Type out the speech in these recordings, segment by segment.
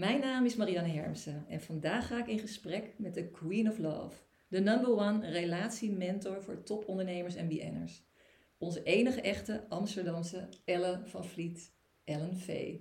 Mijn naam is Marianne Hermsen en vandaag ga ik in gesprek met de Queen of Love, de number one relatiementor voor topondernemers en BN'ers. Onze enige echte Amsterdamse Ellen van Vliet, Ellen V.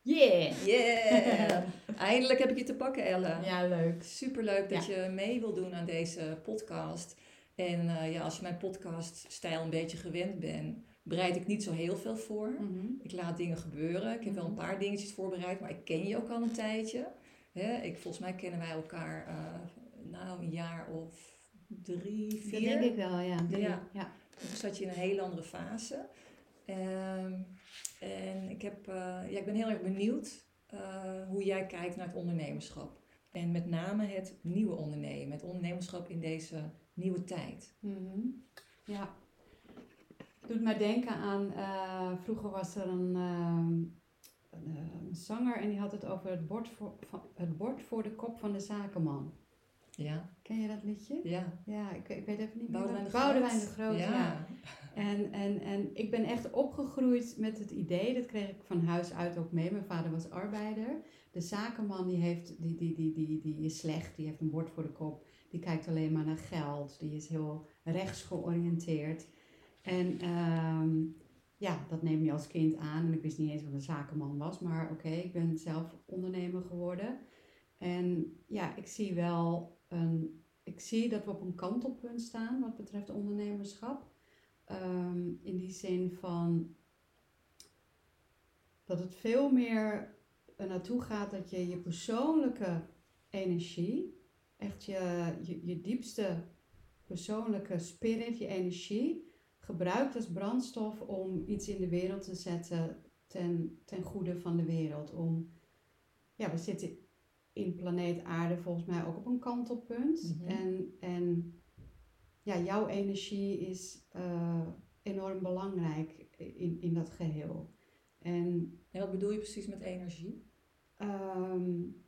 Yeah! Yeah! Eindelijk heb ik je te pakken, Ellen. Ja, leuk. Superleuk dat je mee wil doen aan deze podcast. En eh, ja, als je mijn podcaststijl een beetje gewend bent, bereid ik niet zo heel veel voor. Mhm. Ik laat dingen gebeuren. Ik heb wel een Mhm. paar dingetjes voorbereid, maar ik ken je ook al een tijdje. Hè? Ik, volgens mij kennen wij elkaar uh, nou een jaar of drie, vier. Dat denk ik wel, ja. Drie. Ja. ja. Toen zat je in een hele andere fase. Ehm, en ik, heb, uh, ja, ik ben heel erg benieuwd uh, hoe jij kijkt naar het ondernemerschap. En met name het nieuwe ondernemen, het ondernemerschap in deze nieuwe tijd. Mm -hmm. Ja. Doet mij denken aan, uh, vroeger was er een, een, een, zanger en die had het over het bord, voor, het bord voor de kop van de zakenman. Ja. Ken je dat liedje? Ja. Ja, ik, ik weet even niet Boudewijn meer. de Boudewijn de Groot, ja. ja. En, en, en ik ben echt opgegroeid met het idee, dat kreeg ik van huis uit ook mee. Mijn vader was arbeider. De zakenman die, heeft, die, die, die, die, die is slecht, die heeft een bord voor de kop. Die kijkt alleen maar naar geld. Die is heel rechts georiënteerd. En um, ja, dat neem je als kind aan. En ik wist niet eens wat een zakenman was. Maar oké, ik ben zelf ondernemer geworden. En ja, ik zie wel een... Ik zie dat we op een kantelpunt staan wat betreft ondernemerschap. Um, in die zin van dat het veel meer er naartoe gaat dat je je persoonlijke energie, echt je, je, je diepste persoonlijke spirit, je energie, gebruikt als brandstof om iets in de wereld te zetten ten, ten goede van de wereld. Om, ja, we zitten in planeet aarde volgens mij ook op een kantelpunt. Mhm. Mm -hmm. En, en ja, jouw energie is uh, enorm belangrijk in, in dat geheel. En, en wat bedoel je precies met energie? Um,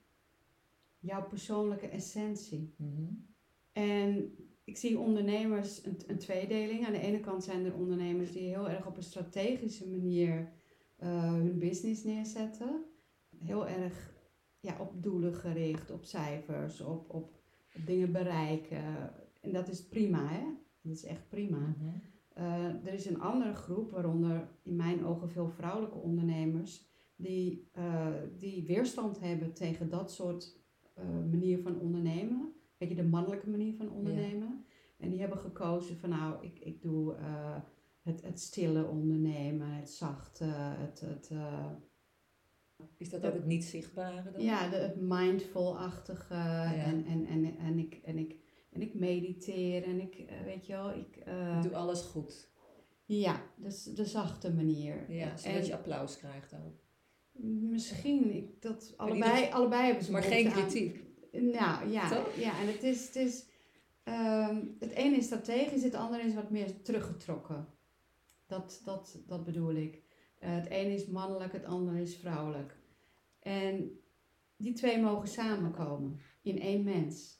jouw persoonlijke essentie. Mm -hmm. En ik zie ondernemers een, een, tweedeling. Aan de ene kant zijn er ondernemers die heel erg op een strategische manier uh, hun business neerzetten. Heel erg ja, op doelen gericht, op cijfers, op, op, op dingen bereiken. En dat is prima, hè? Dat is echt prima. Mm -hmm. uh, er is een andere groep, waaronder in mijn ogen veel vrouwelijke ondernemers, die, uh, die weerstand hebben tegen dat soort manier van ondernemen. Weet je, de mannelijke manier van ondernemen. Ja. En die hebben gekozen van nou, ik, ik doe het, het stille ondernemen, het zachte, het... het is dat ook het niet zichtbare dan? Ja, de, het mindful-achtige. Ja. En, en, en, en, ik, en, ik, en ik mediteer en ik, uh, weet je wel, ik... Uh, ik doe alles goed. Ja, dus de zachte manier. Ja, zodat en, je applaus krijgt ook. Misschien, ik, dat allebei, allebei hebben ze Maar geen kritiek. Nou ja, Toch? ja en het is, het is um, het ene is strategisch, het andere is wat meer teruggetrokken. Dat, dat, dat bedoel ik. Uh, het ene is mannelijk, het andere is vrouwelijk. En die twee mogen samenkomen in één mens.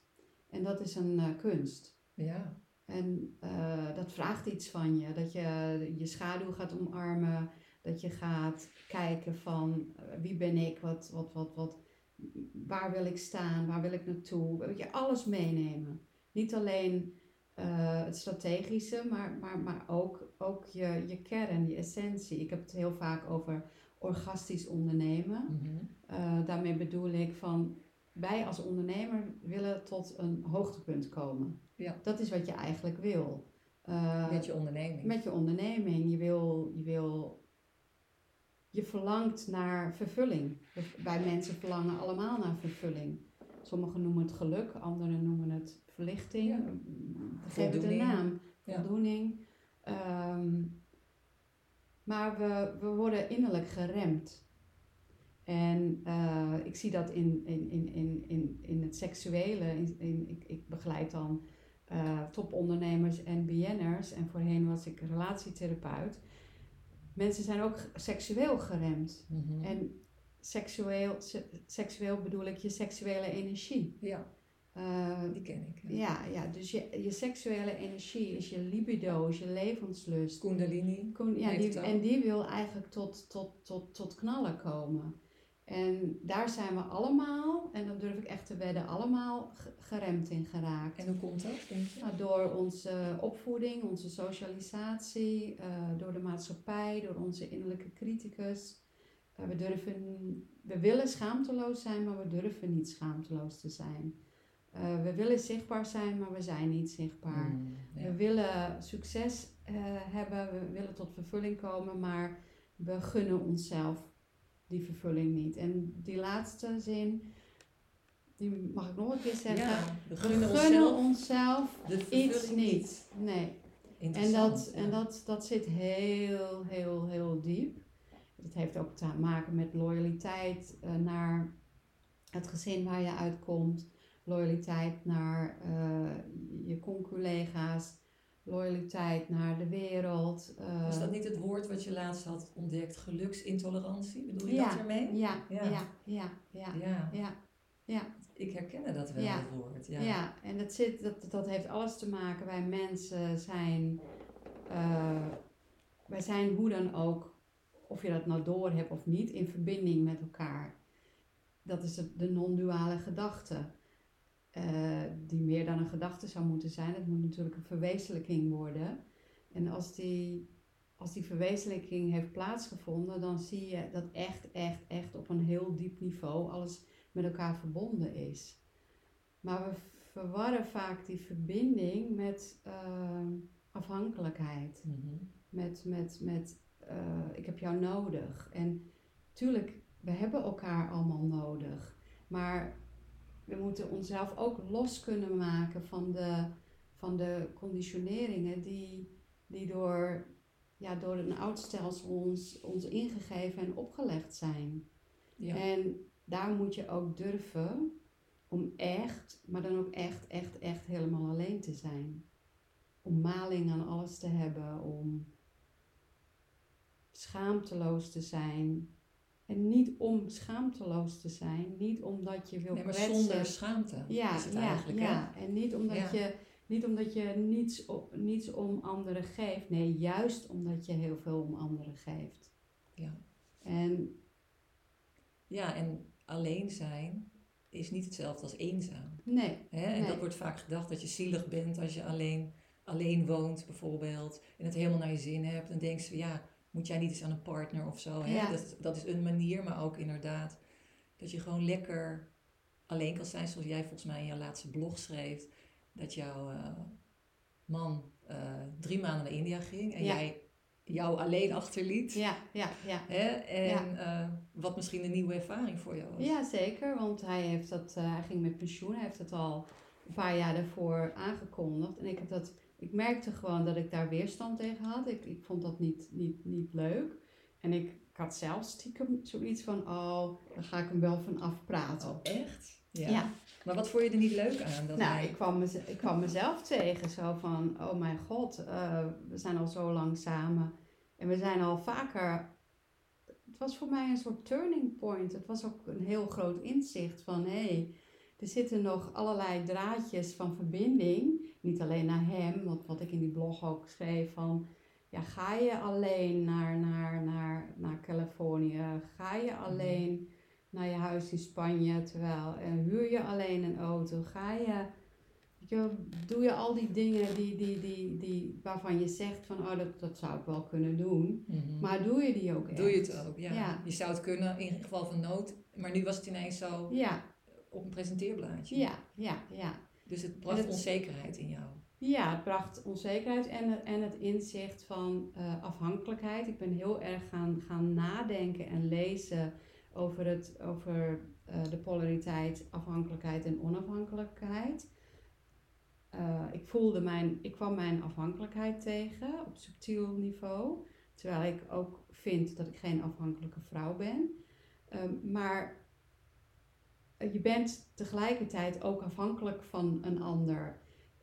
En dat is een uh, kunst. Ja. En uh, dat vraagt iets van je. Dat je je schaduw gaat omarmen. Dat je gaat kijken van wie ben ik, wat, wat, wat, wat, waar wil ik staan, waar wil ik naartoe. Weet je, alles meenemen. Niet alleen uh, het strategische, maar, maar, maar ook, ook je, je kern, je essentie. Ik heb het heel vaak over orgastisch ondernemen. Mm -hmm. uh, daarmee bedoel ik van wij als ondernemer willen tot een hoogtepunt komen. Ja. Dat is wat je eigenlijk wil. Uh, met je onderneming. Met je onderneming. Je wil, je wil. Je verlangt naar vervulling. Wij mensen verlangen allemaal naar vervulling. Sommigen noemen het geluk, anderen noemen het verlichting. Ja. Geef het een naam. Ja. Voldoening. Um, maar we, we worden innerlijk geremd. En uh, ik zie dat in, in, in, in, in, in het seksuele. In, in, ik, ik begeleid dan uh, topondernemers en BN'ers. En voorheen was ik relatietherapeut. Mensen zijn ook seksueel geremd. Mm -hmm. En seksueel, se, seksueel bedoel ik je seksuele energie. Ja, uh, die ken ik. Ja, ja, ja dus je, je seksuele energie is je libido, is je levenslust. Kundalini. Koen, ja, die, en die wil eigenlijk tot, tot, tot, tot knallen komen. En daar zijn we allemaal, en dat durf ik echt te wedden, allemaal ge- geremd in geraakt. En hoe komt dat, denk je? Nou, door onze opvoeding, onze socialisatie, eh, door de maatschappij, door onze innerlijke criticus. Eh, we, durven, we willen schaamteloos zijn, maar we durven niet schaamteloos te zijn. Eh, we willen zichtbaar zijn, maar we zijn niet zichtbaar. Mm, ja. We willen succes hebben, we willen tot vervulling komen, maar we gunnen onszelf die vervulling niet. En die laatste zin, die mag ik nog een keer zeggen. Ja, we we gunnen onszelf iets niet. Nee. En, dat, ja. en dat, dat zit heel, heel, heel diep. Dat heeft ook te maken met loyaliteit eh, naar het gezin waar je uitkomt. Loyaliteit naar eh, je conculega's. Loyaliteit naar de wereld. eh, Was dat niet het woord wat je laatst had ontdekt? Geluksintolerantie? Bedoel je Ja. dat ermee? ja, Ja. ja, ja, ja, ja, ik herkende dat wel, het woord. Ja. Ja, en dat, zit, dat, dat heeft alles te maken. Wij mensen zijn, eh, wij zijn hoe dan ook, of je dat nou door hebt of niet, in verbinding met elkaar. Dat is de non-duale gedachte. Eh, die meer dan een gedachte zou moeten zijn. Het moet natuurlijk een verwezenlijking worden. En als die, als die verwezenlijking heeft plaatsgevonden, dan zie je dat echt, echt, echt op een heel diep niveau alles met elkaar verbonden is. Maar we verwarren vaak die verbinding met eh, afhankelijkheid. Mhm. Met, met, met eh, ik heb jou nodig. En tuurlijk, we hebben elkaar allemaal nodig. Maar we moeten onszelf ook los kunnen maken van de, van de conditioneringen die, die door, ja, door een oud stelsel ons, ons ingegeven en opgelegd zijn. Ja. En daar moet je ook durven om echt, maar dan ook echt, echt, echt helemaal alleen te zijn. Om maling aan alles te hebben, om schaamteloos te zijn. En niet om schaamteloos te zijn, niet omdat je wil Nee, maar kwetsen. zonder schaamte Ja, is het ja, eigenlijk. hè? ja. En niet omdat Ja. je, niet omdat je niets, op, niets om anderen geeft. Nee, juist omdat je heel veel om anderen geeft. Ja. En Ja, en alleen zijn is niet hetzelfde als eenzaam. nee, Hè? En Nee. dat wordt vaak gedacht dat je zielig bent als je alleen, alleen woont bijvoorbeeld. En het helemaal naar je zin hebt. Dan denk je, ja, moet jij niet eens aan een partner of zo. Hè? Ja. Dat, dat is een manier, maar ook inderdaad dat je gewoon lekker alleen kan zijn. Zoals jij volgens mij in jouw laatste blog schreef. Dat jouw eh, man eh, drie maanden naar India ging en Ja. jij jou alleen achterliet. ja, ja, ja. Hè? En eh, wat misschien een nieuwe ervaring voor jou was. Ja, zeker. Want hij, heeft dat, hij ging met pensioen. Hij heeft het al een paar jaar daarvoor aangekondigd. En ik, heb dat, ik merkte gewoon dat ik daar weerstand tegen had. Ik, ik vond dat niet, niet, niet leuk. En ik, ik had zelf stiekem zoiets van, oh, daar ga ik hem wel van afpraten. Oh, echt? Ja. Maar wat vond je er niet leuk aan? Dat Nou, hij... ik kwam, mez- ik kwam mezelf tegen. Zo van, oh mijn god, eh, we zijn al zo lang samen. En we zijn al vaker... Het was voor mij een soort turning point. Het was ook een heel groot inzicht van... Hé, hey, er zitten nog allerlei draadjes van verbinding. Niet alleen naar hem, want wat ik in die blog ook schreef van... Ja, ga je alleen naar, naar, naar, naar Californië? Ga je alleen naar je huis in Spanje? Terwijl eh, huur je alleen een auto? Ga je, weet je, doe je al die dingen die, die, die, die, waarvan je zegt van, oh, dat, dat zou ik wel kunnen doen. Mhm. Maar doe je die ook echt? Doe je het ook, ja. Ja. Je zou het kunnen in geval van nood, maar nu was het ineens zo Ja, op een presenteerblaadje. ja, ja, ja. Dus het bracht het- onzekerheid in jou. Ja, het bracht onzekerheid en, het- en het inzicht van eh, afhankelijkheid. Ik ben heel erg gaan, gaan nadenken en lezen over, het, over eh, de polariteit afhankelijkheid en onafhankelijkheid. Eh, ik voelde mijn, ik kwam mijn afhankelijkheid tegen op subtiel niveau. Terwijl ik ook vind dat ik geen afhankelijke vrouw ben. Ehm, maar je bent tegelijkertijd ook afhankelijk van een ander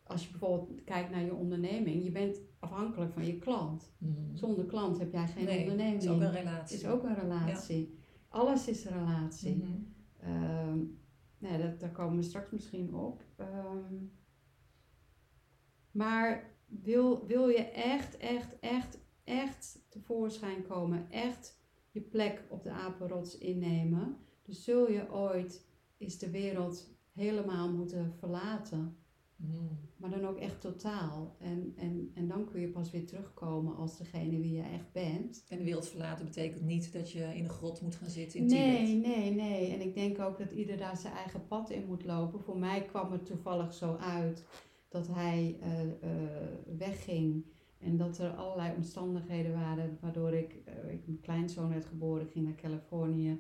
als je bijvoorbeeld kijkt naar je onderneming, je bent afhankelijk van je klant. Mhm. Zonder klant heb jij geen nee, onderneming. Het is ook een Het relatie. is ook een relatie. Alles is een relatie. Mhm. Ehm, nee, dat, daar komen we straks misschien op. Ehm, maar wil, wil je echt, echt, echt, echt tevoorschijn komen, echt je plek op de apenrots innemen, Dus zul je ooit is de wereld helemaal moeten verlaten. Mm. Maar dan ook echt totaal. En, en, en dan kun je pas weer terugkomen als degene wie je echt bent. En de wereld verlaten betekent niet dat je in een grot moet gaan zitten in Nee, Tibet. nee, nee. En ik denk ook dat ieder daar zijn eigen pad in moet lopen. Voor mij kwam het toevallig zo uit dat hij eh, eh, wegging. En dat er allerlei omstandigheden waren waardoor ik, eh, ik mijn kleinzoon werd geboren, ging naar Californië.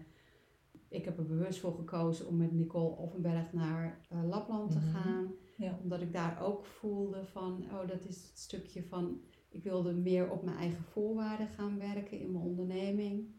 Ik heb er bewust voor gekozen om met Nicole Offenberg naar eh, Lapland te Mhm. gaan. Ja. Omdat ik daar ook voelde van, oh dat is het stukje van, ik wilde meer op mijn eigen voorwaarden gaan werken in mijn onderneming.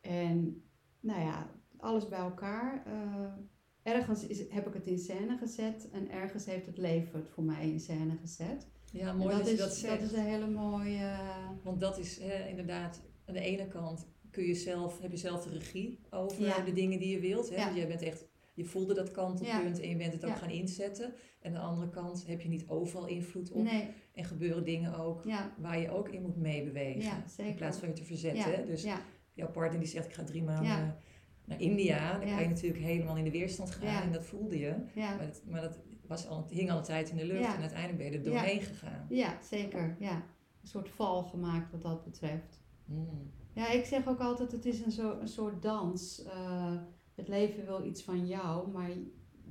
En nou ja, alles bij elkaar. eh, ergens is, heb ik het in scène gezet en ergens heeft het leven het voor mij in scène gezet. Ja, En mooi dat, is, je dat zegt. dat is een hele mooie... Want dat is hè, inderdaad, aan de ene kant kun je zelf, heb je zelf de regie over Ja. de dingen die je wilt. Hè? Want jij bent echt, je voelde dat kantelpunt en je bent het ook gaan inzetten. En aan de andere kant heb je niet overal invloed op. Nee, En gebeuren dingen ook waar je ook in moet meebewegen. In plaats van je te verzetten. Dus jouw partner die zegt ik ga drie maanden naar India. Dan kan je natuurlijk helemaal in de weerstand gaan. En dat voelde je. Maar dat, maar dat was al, hing al een tijd in de lucht. En uiteindelijk ben je er doorheen gegaan. Ja, zeker. Ja. Een soort val gemaakt wat dat betreft. Mm. Ja, ik zeg ook altijd, het is een, zo, een soort dans. Eh, het leven wil iets van jou, maar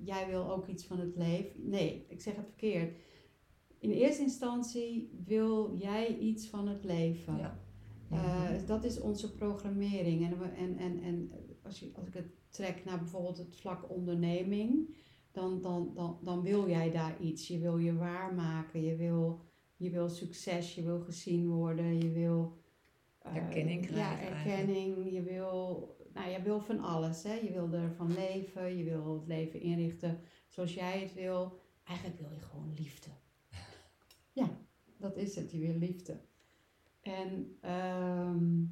jij wil ook iets van het leven. Nee, ik zeg het verkeerd. In eerste instantie wil jij iets van het leven. Ja. Eh, dat is onze programmering. En, en, en, en als, je, als ik het trek naar bijvoorbeeld het vlak onderneming, dan, dan, dan, dan wil jij daar iets. Je wil je waarmaken, je wil, je wil succes, je wil gezien worden, je wil... eh, Erkenning Ja, krijgen erkenning. Je wil, nou, je wil van alles. Hè? Je wil ervan leven, je wil het leven inrichten zoals jij het wil. Eigenlijk wil je gewoon liefde. ja, dat is het. Je wil liefde. En ehm,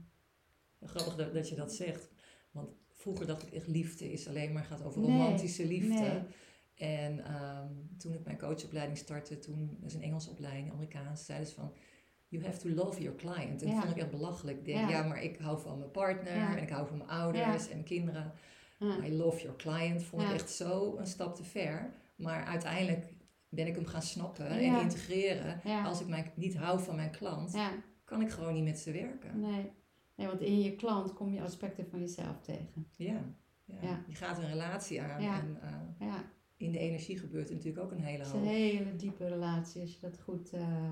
Grappig dat, dat je dat zegt. Want vroeger dacht ik echt liefde is alleen maar gaat over Nee, romantische liefde. nee. En ehm, toen ik mijn coachopleiding startte, toen, dat is een Engelse opleiding, Amerikaans, zeiden ze van, you have to love your client. En dat vond ik echt belachelijk. Ik denk, Ja. maar ik hou van mijn partner en ik hou van mijn ouders en mijn kinderen. I love your client vond ik echt zo een stap te ver. Maar uiteindelijk ben ik hem gaan snappen en integreren. Als ik mijn, niet hou van mijn klant, kan ik gewoon niet met ze werken. nee. nee, want in je klant kom je aspecten van jezelf tegen. Ja. Ja. Ja. Je gaat een relatie aan Ja. en eh, Ja, in de energie gebeurt er natuurlijk ook een hele het is een hoop. hele diepe relatie als je dat goed eh,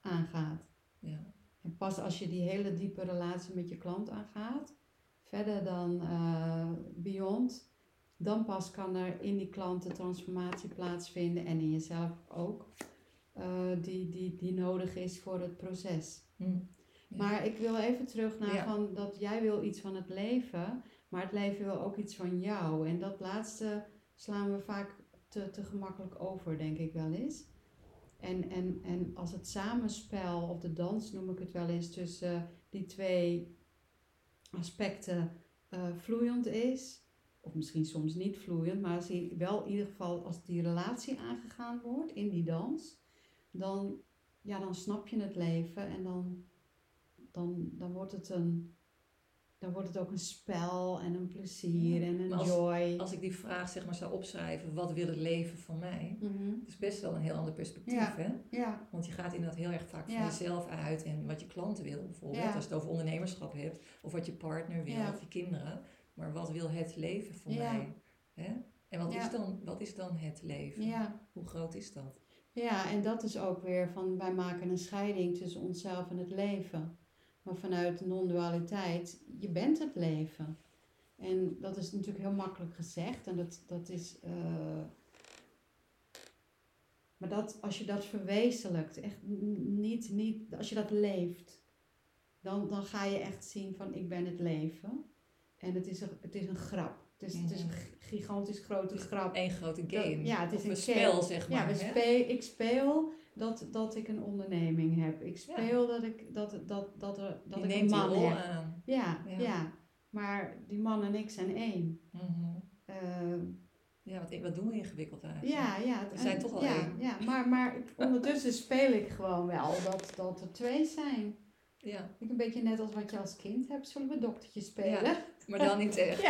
aangaat. Ja. En pas als je die hele diepe relatie met je klant aangaat, verder dan eh, beyond, dan pas kan er in die klant de transformatie plaatsvinden en in jezelf ook, eh, die, die, die nodig is voor het proces. Ja. Maar ik wil even terug naar Ja. van dat jij wil iets van het leven, maar het leven wil ook iets van jou. En dat laatste slaan we vaak te, te gemakkelijk over, denk ik wel eens. En, en, en als het samenspel, of de dans noem ik het wel eens, tussen die twee aspecten eh, vloeiend is, of misschien soms niet vloeiend, maar als wel in ieder geval als die relatie aangegaan wordt in die dans, dan, ja, dan snap je het leven en dan, dan, dan, wordt het een, dan wordt het ook een spel en een plezier en een als- joy. Als ik die vraag zeg maar zou opschrijven, wat wil het leven van mij? Mhm. Dat is best wel een heel ander perspectief, Ja. hè? Ja, Want je gaat inderdaad heel erg vaak van jezelf uit en wat je klanten wil, bijvoorbeeld. Als je het over ondernemerschap hebt, of wat je partner wil, of je kinderen. Maar wat wil het leven Ja. mij? Hè? En wat, is dan, wat is dan het leven? Hoe groot is dat? Ja, en dat is ook weer van wij maken een scheiding tussen onszelf en het leven. Maar vanuit non-dualiteit, je bent het leven. En dat is natuurlijk heel makkelijk gezegd. En dat, dat is. eh, maar dat, als je dat verwezenlijkt, echt niet, niet, als je dat leeft, dan, dan ga je echt zien van ik ben het leven. En het is een, het is een grap. Het is, het is een gigantisch grote grap. Eén grote game. ja, het is of een een spel, zeg maar. Ja, we speel, ik speel dat, dat ik een onderneming heb. Ik speel dat ik, dat, dat, dat, er, dat ik een man heb. aan. Ja, Ja. ja, Maar die man en ik zijn één. Mhm. Eh, Ja, wat, wat doen we ingewikkeld eigenlijk? ja, ja. We zijn en- toch al ja, één. Ja, maar, maar ondertussen speel ik gewoon wel dat, dat er twee zijn. Ja, Ik een beetje net als wat je als kind hebt. Zullen we doktertje spelen? Ja. maar dan niet echt.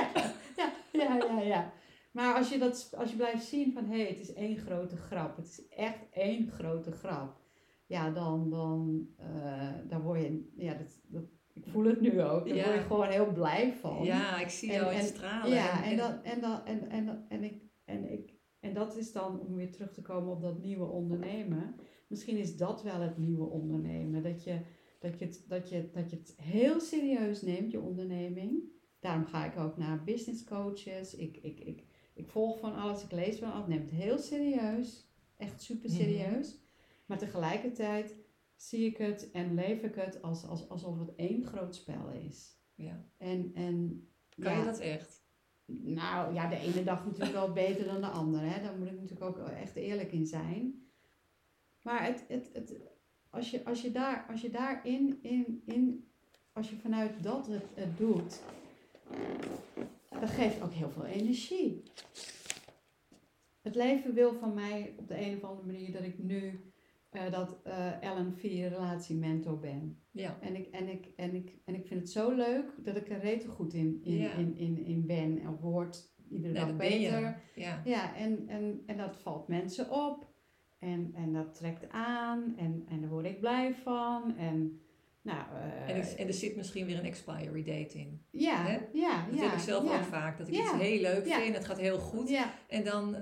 Ja, ja, ja, ja. Maar als je, dat, als je blijft zien van hé, hey, het is één grote grap. Het is echt één grote grap. Ja, dan, dan uh, daar word je, ja, dat, dat, ik voel het nu ook. Daar Ja. word je gewoon heel blij van. Ja, ik zie En- jou in en- stralen. Ja, en, dat, en, dat, en, en, en, ik, en, ik, en dat is dan, om weer terug te komen op dat nieuwe ondernemen. Misschien is dat wel het nieuwe ondernemen. Dat je, dat je, het, dat je, dat je het heel serieus neemt, je onderneming. Daarom ga ik ook naar business coaches. Ik, ik, ik, ik volg van alles, ik lees van alles. Neem het heel serieus. Echt super serieus. Maar tegelijkertijd zie ik het en leef ik het als, als, alsof het één groot spel is. Ja. En, en Kan ja, je dat echt? nou ja, de ene dag natuurlijk wel beter dan de andere. Hè? Daar moet ik natuurlijk ook echt eerlijk in zijn. Maar het, het, het, als, je, als je daar, als je daarin, in, in, als je vanuit dat het, het doet, dat geeft ook heel veel energie. Het leven wil van mij op de een of andere manier dat ik nu eh, dat eh Ellen 4 relatiementor ben. Ja. En ik, en, ik, en, ik, en ik vind het zo leuk dat ik er rete goed in, in, Ja. in, in, in ben en word iedere Nee, dag beter. Ja. Ja, en, en, en dat valt mensen op. En, en dat trekt aan. En, en daar word ik blij van. En nou, eh, En, er, en er zit misschien weer een expiry date in. ja, hè? ja, Dat ja. heb ik zelf ja, ook vaak. Dat ik Ja. iets heel leuk vind, het gaat heel goed. En dan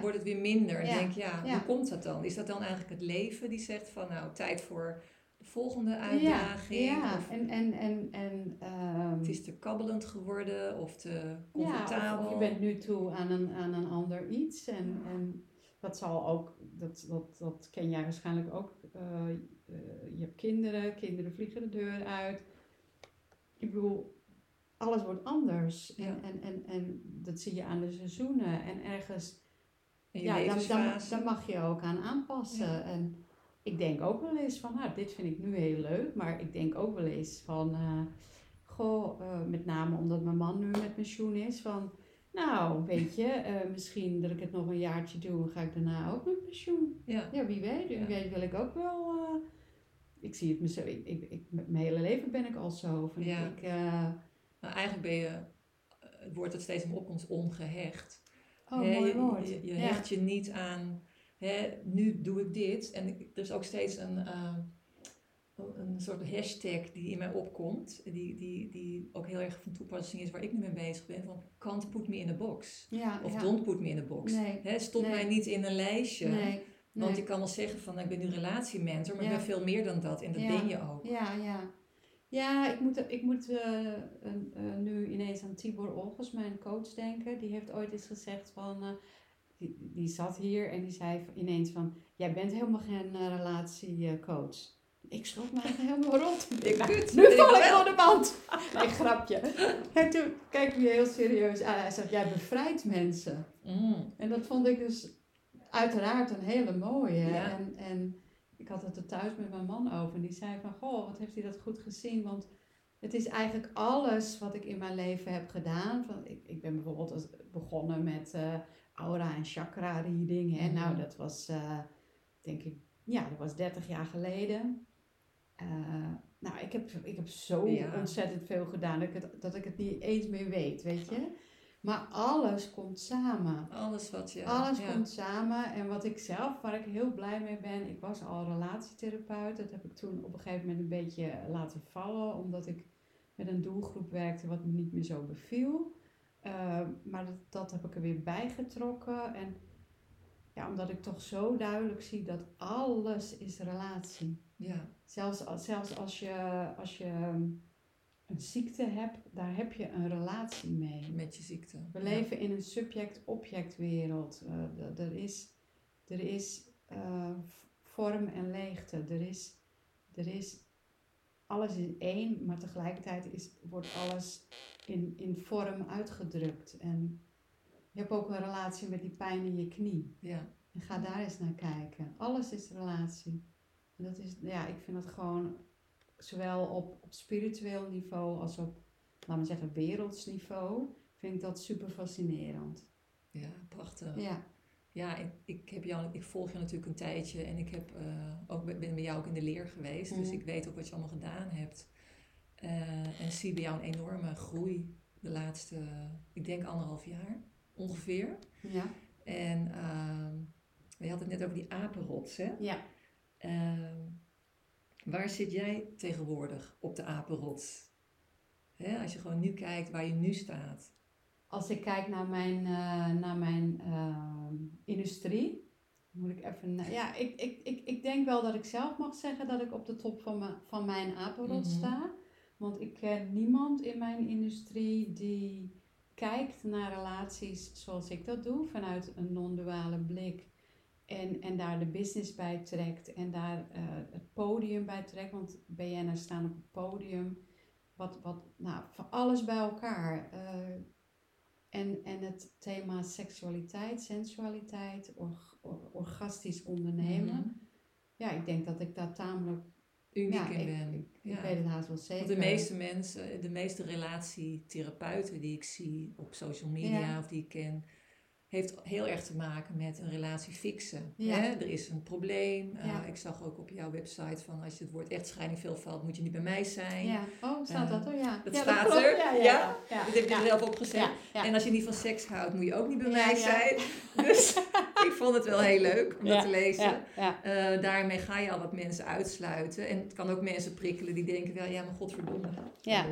wordt het weer minder. En denk ja, Ja. hoe komt dat dan? Is dat dan eigenlijk het leven die zegt van nou, tijd voor de volgende uitdaging? Ja, Of en, en, en, en ehm, het is te kabbelend geworden of te comfortabel. of, je bent nu toe aan een, aan een ander iets. En, en dat zal ook, dat, dat, dat ken jij waarschijnlijk ook. eh, eh, je hebt kinderen, kinderen vliegen de deur uit. Ik bedoel, alles wordt anders. Ja. En, en, en, dat zie je aan de seizoenen. En ergens, En ja, dan, dan, mag je ook aan aanpassen. Ja. En ik denk ook wel eens van, nou, dit vind ik nu heel leuk. Maar ik denk ook wel eens van, eh, goh, eh, met name omdat mijn man nu met pensioen is, van, nou, weet je, eh, misschien dat ik het nog een jaartje doe en ga ik daarna ook met pensioen. Ja. Ja, wie weet. Wie weet wil ik ook wel. Ik zie het mezelf. Ik, ik, ik, met mijn hele leven ben ik al zo. Van Ja. ik, Nou, eigenlijk ben je, eh, het woord dat steeds opkomt, is ongehecht. oh, mooi je, woord. Je, je ja. hecht je niet aan, hè, nu doe ik dit. En ik- er is ook steeds een, eh, een soort hashtag die in mij opkomt, die, die, die ook heel erg van toepassing is waar ik nu mee bezig ben, van can't put me in a box. ja, Of ja. don't put me in a box. Nee, Hè, stop Nee. mij niet in een lijstje. nee, Want nee. je kan wel zeggen van, ik ben nu relatiementor, maar Ja. ik ben veel meer dan dat. En dat Ja. ben je ook. Ja, ja. Ja, ik moet, ik moet eh, eh, nu ineens aan Tibor Olgers, mijn coach, denken. Die heeft ooit eens gezegd van... eh, die, die zat hier en die zei van- ineens van... Jij bent helemaal geen relatiecoach. Ik schrok me helemaal rot. Ik Nou, kut, Nu ik val ik wel. door de band. Nee, grapje. En toen hij me heel serieus aan. Hij zegt, jij bevrijdt mensen. Mm. En dat vond ik dus uiteraard een hele mooie. Ja. En, en ik had het er thuis met mijn man over. En die zei van, goh, wat heeft hij dat goed gezien? Want het is eigenlijk alles wat ik in mijn leven heb gedaan. Van, ik, ik ben bijvoorbeeld begonnen met eh, aura en chakra reading. Hè? Nou, dat was, eh, denk ik, ja, dat was 30 jaar geleden. Eh, nou, ik heb, ik heb zo Ja. ontzettend veel gedaan dat ik, het, dat ik het niet eens meer weet, weet je. Maar alles komt samen. Alles wat je... Alles ja. komt samen. En wat ik zelf, waar ik heel blij mee ben, ik was al relatietherapeut. Dat heb ik toen op een gegeven moment een beetje laten vallen, omdat ik met een doelgroep werkte wat me niet meer zo beviel. Eh, maar dat, dat heb ik er weer bij getrokken. En ja, omdat ik toch zo duidelijk zie dat alles is relatie. Ja. Zelfs, zelfs als, je, als je een ziekte hebt, daar heb je een relatie mee. Met je ziekte. We Ja. leven in een subject-object wereld. Eh, er is, er is eh, vorm en leegte. Er is, er is alles in één, maar tegelijkertijd is, wordt alles in, in vorm uitgedrukt. En je hebt ook een relatie met die pijn in je knie. Ja. En ga daar eens naar kijken. Alles is relatie. En dat is, ja, ik vind dat gewoon zowel op, op spiritueel niveau als op, laten we zeggen, wereldsniveau, vind ik dat super fascinerend. ja, prachtig. Ja, ja, ik, ik, heb jou, ik volg je natuurlijk een tijdje en ik heb, eh, ook, ben bij jou ook in de leer geweest. Dus Mhm. ik weet ook wat je allemaal gedaan hebt. Eh, en zie bij jou een enorme groei de laatste, ik denk anderhalf jaar ongeveer. Ja. En ehm we hadden het net over die apenrots, hè? ja. Waar zit jij tegenwoordig op de apenrots? Hè, als je gewoon nu kijkt waar je nu staat. Als ik kijk naar mijn, eh, naar mijn ehm, industrie, moet ik even. ja, ik, ik, ik, ik denk wel dat ik zelf mag zeggen dat ik op de top van, mijn van mijn apenrot Mhm. sta. Want ik ken niemand in mijn industrie die kijkt naar relaties zoals ik dat doe, vanuit een non-duale blik. En, en daar de business bij trekt en daar eh, het podium bij trekt. Want BN'ers staan op het podium. Wat, wat, nou, van alles bij elkaar. Eh, en, en het thema seksualiteit, sensualiteit, org- or- orgastisch ondernemen. Mhm. Ja, ik denk dat ik daar tamelijk, Uniek Ja, in ik- ben. ik ja. weet het haast wel zeker. Want de meeste mensen, de meeste relatietherapeuten die ik zie op social media Ja. of die ik ken, heeft heel erg te maken met een relatie fixen. Ja. Hè? Er is een probleem. Eh, ik zag ook op jouw website van als je het woord echtscheiding veel valt, moet je niet bij mij zijn. Ja, oh, staat Eh, dat er? Ja. dat staat er. Ja. Dat heb je ja. er zelf opgezet. En als je niet van seks houdt, moet je ook niet bij mij zijn. Dus ik vond het wel heel leuk om dat te lezen. Eh, daarmee ga je al wat mensen uitsluiten. En het kan ook mensen prikkelen die denken, wel, ja, maar godverdomme. Ja.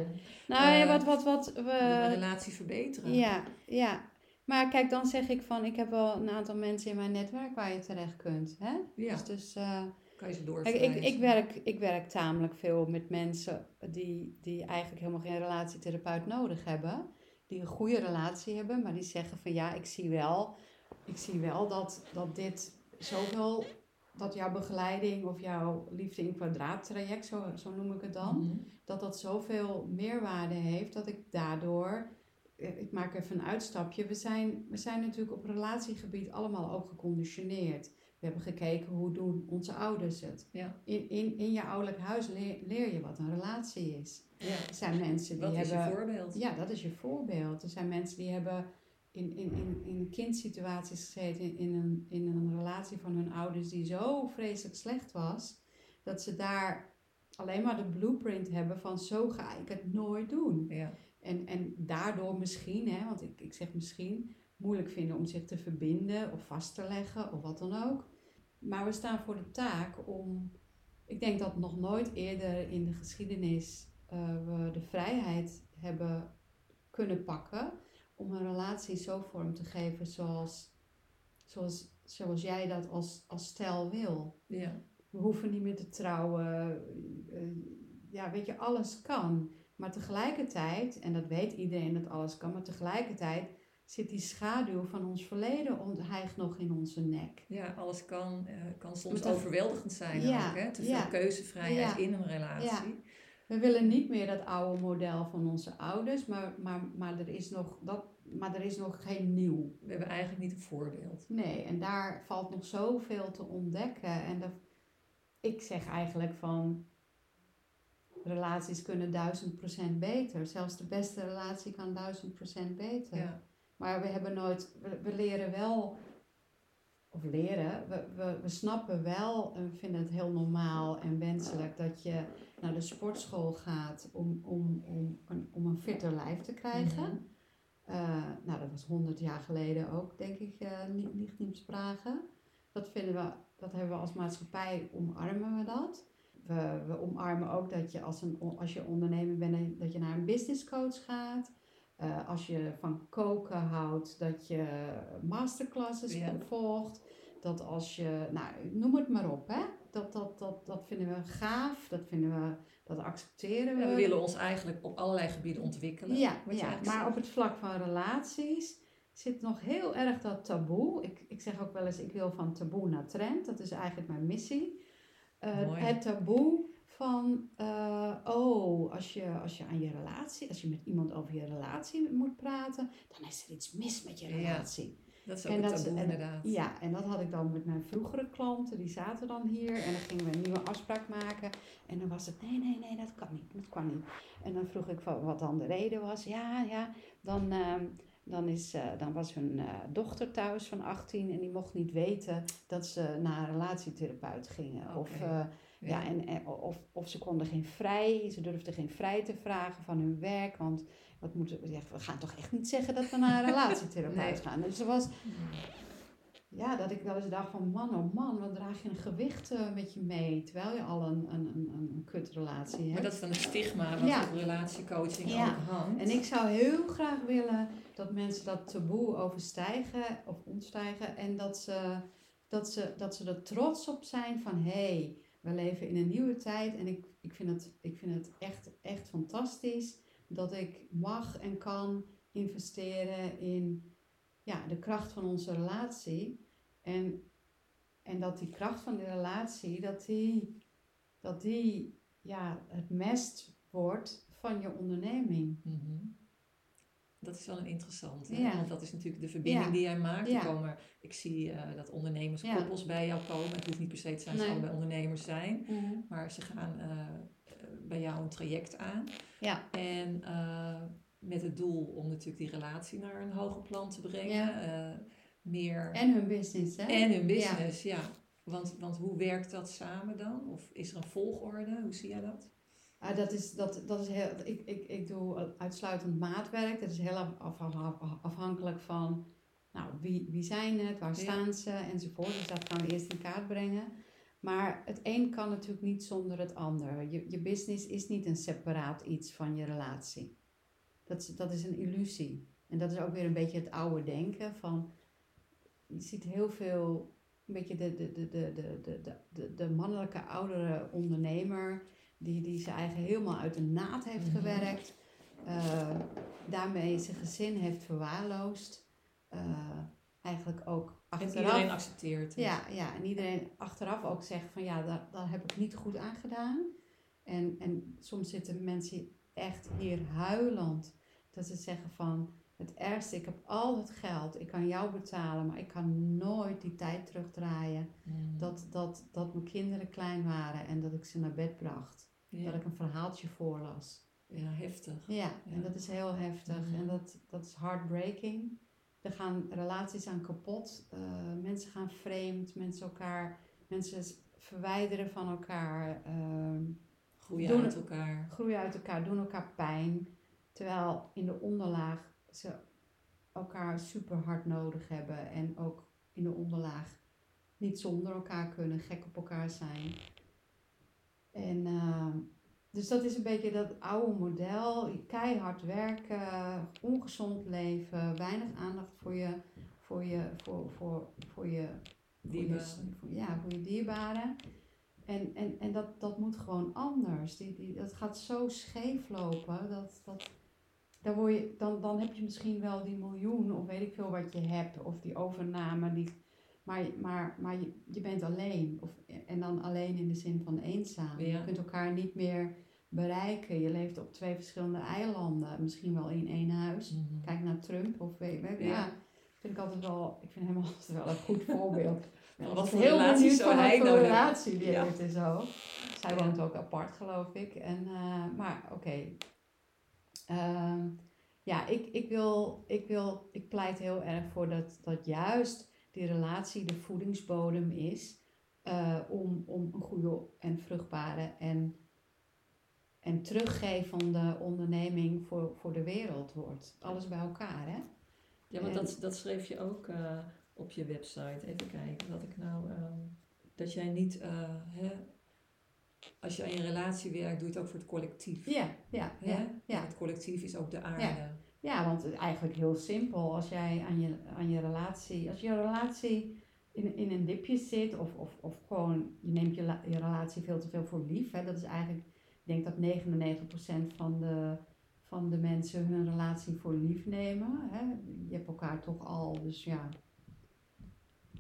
Nou ja, wat, wat, wat we... relatie verbeteren. Ja, ja. Maar kijk, dan zeg ik van, ik heb wel een aantal mensen in mijn netwerk waar je terecht kunt. Hè? Ja, Dus, dus eh, kan je ze kijk, doorverwijzen. ik, ik, werk, ik werk tamelijk veel met mensen die, die eigenlijk helemaal geen relatietherapeut nodig hebben. Die een goede relatie hebben, maar die zeggen van ja, ik zie wel, ik zie wel dat, dat dit zoveel, dat jouw begeleiding of jouw liefde in kwadraat traject, zo, zo noem ik het dan, Mhm. dat dat zoveel meerwaarde heeft dat ik daardoor, ik maak even een uitstapje, we zijn, we zijn natuurlijk op relatiegebied allemaal ook geconditioneerd. We hebben gekeken hoe doen onze ouders het. Ja. In, in, in je ouderlijk huis leer, leer je wat een relatie is. Ja. Er zijn mensen die Wat is je hebben... voorbeeld? Ja, dat is je voorbeeld. Er zijn mensen die hebben in, in, in, in kindsituaties gezeten in een, in een relatie van hun ouders die zo vreselijk slecht was, dat ze daar alleen maar de blueprint hebben van zo ga ik het nooit doen. Ja. En, en daardoor misschien, hè, want ik, ik zeg misschien, moeilijk vinden om zich te verbinden of vast te leggen of wat dan ook. Maar we staan voor de taak om, ik denk dat nog nooit eerder in de geschiedenis eh, we de vrijheid hebben kunnen pakken om een relatie zo vorm te geven zoals, zoals, zoals jij dat als, als stijl wil. Ja. We hoeven niet meer te trouwen. eh, ja, weet je, alles kan. Maar tegelijkertijd, en dat weet iedereen dat alles kan, maar tegelijkertijd zit die schaduw van ons verleden onthijgt nog in onze nek. ja, alles kan, eh, kan soms overweldigend zijn Ja, ook. Hè? Te veel ja. keuzevrijheid Ja. in een relatie. We willen niet meer dat oude model van onze ouders, maar, maar, maar, er, is nog dat, maar er is nog geen nieuw. We hebben eigenlijk niet een voorbeeld. Nee, en daar valt nog zoveel te ontdekken. En dat, ik zeg eigenlijk van, relaties kunnen duizend procent beter. Zelfs de beste relatie kan duizend procent beter. Ja. Maar we hebben nooit, we, we leren wel, of leren, we, we, we snappen wel en vinden het heel normaal en wenselijk dat je naar de sportschool gaat om, om, om, een, om een fitter lijf te krijgen. Mhm. Eh, nou, dat was honderd jaar geleden ook, denk ik, eh niet, niet sprake. Dat vinden we, dat hebben we als maatschappij, omarmen we dat. We, we omarmen ook dat je als, een, als je ondernemer bent, dat je naar een business coach gaat. Eh, als je van koken houdt, dat je masterclasses Ja. volgt. Dat als je, nou, noem het maar op, hè. Dat, dat, dat, dat vinden we gaaf, dat vinden we, dat accepteren we. En we willen ons eigenlijk op allerlei gebieden ontwikkelen. Ja, ja maar op het vlak van relaties zit nog heel erg dat taboe. Ik, ik zeg ook wel eens, ik wil van taboe naar trend. Dat is eigenlijk mijn missie. Eh, het taboe van, eh, oh, als je, als je aan je relatie, als je met iemand over je relatie moet praten, dan is er iets mis met je Ja. relatie. Dat is ook en een taboe en- inderdaad. Ja, en dat had ik dan met mijn vroegere klanten, die zaten dan hier en dan gingen we een nieuwe afspraak maken. En dan was het, nee, nee, nee, dat kan niet, dat kan niet. En dan vroeg ik van wat dan de reden was. Ja, ja, dan, ehm, dan, is, eh, dan was hun eh, dochter thuis van 18 en die mocht niet weten dat ze naar een relatietherapeut gingen. Of, eh, ja. en, en, of, of ze konden geen vrij, ze durfden geen vrij te vragen van hun werk. Want wat moeten we? We gaan toch echt niet zeggen dat we naar een relatietherapeut Nee. gaan. Dus er was, ja, dat ik wel eens dacht van man, oh man, wat draag je een gewicht met je mee. Terwijl je al een, een, een, een, een kutrelatie hebt. Maar dat is dan het stigma wat Ja. op relatiecoaching Ja. hangt. En ik zou heel graag willen dat mensen dat taboe overstijgen of ontstijgen. En dat ze, dat ze, dat ze er trots op zijn van hé, hey, we leven in een nieuwe tijd. En ik, ik vind het, ik vind het echt, echt fantastisch dat ik mag en kan investeren in ja, de kracht van onze relatie. En, en dat die kracht van die relatie, dat die, dat die ja, het mest wordt van je onderneming. Mhm. Dat is wel een interessante, Ja. want dat is natuurlijk de verbinding Ja. die jij maakt. Ja. Komen, ik zie eh, dat ondernemerskoppels bij jou komen. Het hoeft niet per se te zijn dat ze Nee. allebei ondernemers zijn, maar ze gaan eh, bij jou een traject aan. Ja. En eh, met het doel om natuurlijk die relatie naar een hoger plan te brengen. Meer En hun business, hè? en hun business, ja. Want, want hoe werkt dat samen dan? Of is er een volgorde? Hoe zie jij dat? ja dat is, dat, dat is heel, ik, ik, ik doe uitsluitend maatwerk. Dat is heel afhankelijk van nou, wie, wie zijn het, waar staan ze enzovoort. Dus dat gaan we eerst in kaart brengen. Maar het een kan natuurlijk niet zonder het ander. Je, je business is niet een separaat iets van je relatie. Dat is, dat is een illusie. En dat is ook weer een beetje het oude denken van... Je ziet heel veel, een beetje de, de, de, de, de, de, de, de mannelijke oudere ondernemer die, die zijn eigen helemaal uit de naad heeft Mhm. gewerkt. eh, daarmee zijn gezin heeft verwaarloosd. eh, eigenlijk ook En achteraf... iedereen accepteert het. Ja, ja, en iedereen achteraf ook zegt van ja, daar, daar heb ik niet goed aan gedaan. En, en soms zitten mensen echt hier huilend. Dat ze zeggen van het ergste, ik heb al het geld, ik kan jou betalen, maar ik kan nooit die tijd terugdraaien. Mm. Dat, dat, dat mijn kinderen klein waren en dat ik ze naar bed bracht. Ja. Dat ik een verhaaltje voorlas. ja, heftig. Ja, en dat is heel heftig Mhm. en dat, dat is heartbreaking. Er gaan relaties aan kapot, eh, mensen gaan vreemd, mensen elkaar, mensen verwijderen van elkaar, Groeien Doen- uit elkaar. groeien uit elkaar, doen elkaar pijn. Terwijl in de onderlaag ze elkaar super hard nodig hebben en ook in de onderlaag niet zonder elkaar kunnen, gek op elkaar zijn. En ehm, dus dat is een beetje dat oude model, keihard werken, ongezond leven, weinig aandacht voor je, voor je, voor, voor, voor je, voor je, Dierbaren. voor- ja, voor je dierbaren. En, en, en dat, dat moet gewoon anders. Die, die, dat gaat zo scheef lopen. Dat, dat, dan, word je, dan, dan heb je misschien wel die miljoen of weet ik veel wat je hebt. Of die overname. Die, maar maar, maar je, je bent alleen. Of, en dan alleen in de zin van eenzaam. Ja. Je kunt elkaar niet meer bereiken. Je leeft op twee verschillende eilanden. Misschien wel in één huis. Mhm. Kijk naar Trump of weet Ja. ja. Vind ik altijd wel, ik vind hem altijd wel een goed voorbeeld. Wat voor relatie zou van hij nou relatie die heeft en zo. Zij woont ook apart, geloof ik. En, eh, maar oké. Ehm, ja, ik, ik, wil, ik, wil, ik pleit heel erg voor dat, dat juist die relatie de voedingsbodem is. eh, om, om een goede en vruchtbare en, en teruggevende onderneming voor, voor de wereld wordt. Alles bij elkaar, hè? Ja, want En- dat, dat schreef je ook eh, op je website. Even kijken, dat ik nou... ehm, dat jij niet... eh, hè, als je aan je relatie werkt, doe je het ook voor het collectief. Ja, ja, ja. ja. Het collectief is ook de aarde. Ja, want het is eigenlijk heel simpel. Als jij aan je, aan je relatie, als je relatie in, in een dipje zit, of, of, of gewoon je neemt je, la- je relatie veel te veel voor lief. Hè, dat is eigenlijk, ik denk dat 99% van de, van de mensen hun relatie voor lief nemen. Hè. Je hebt elkaar toch al, dus ja,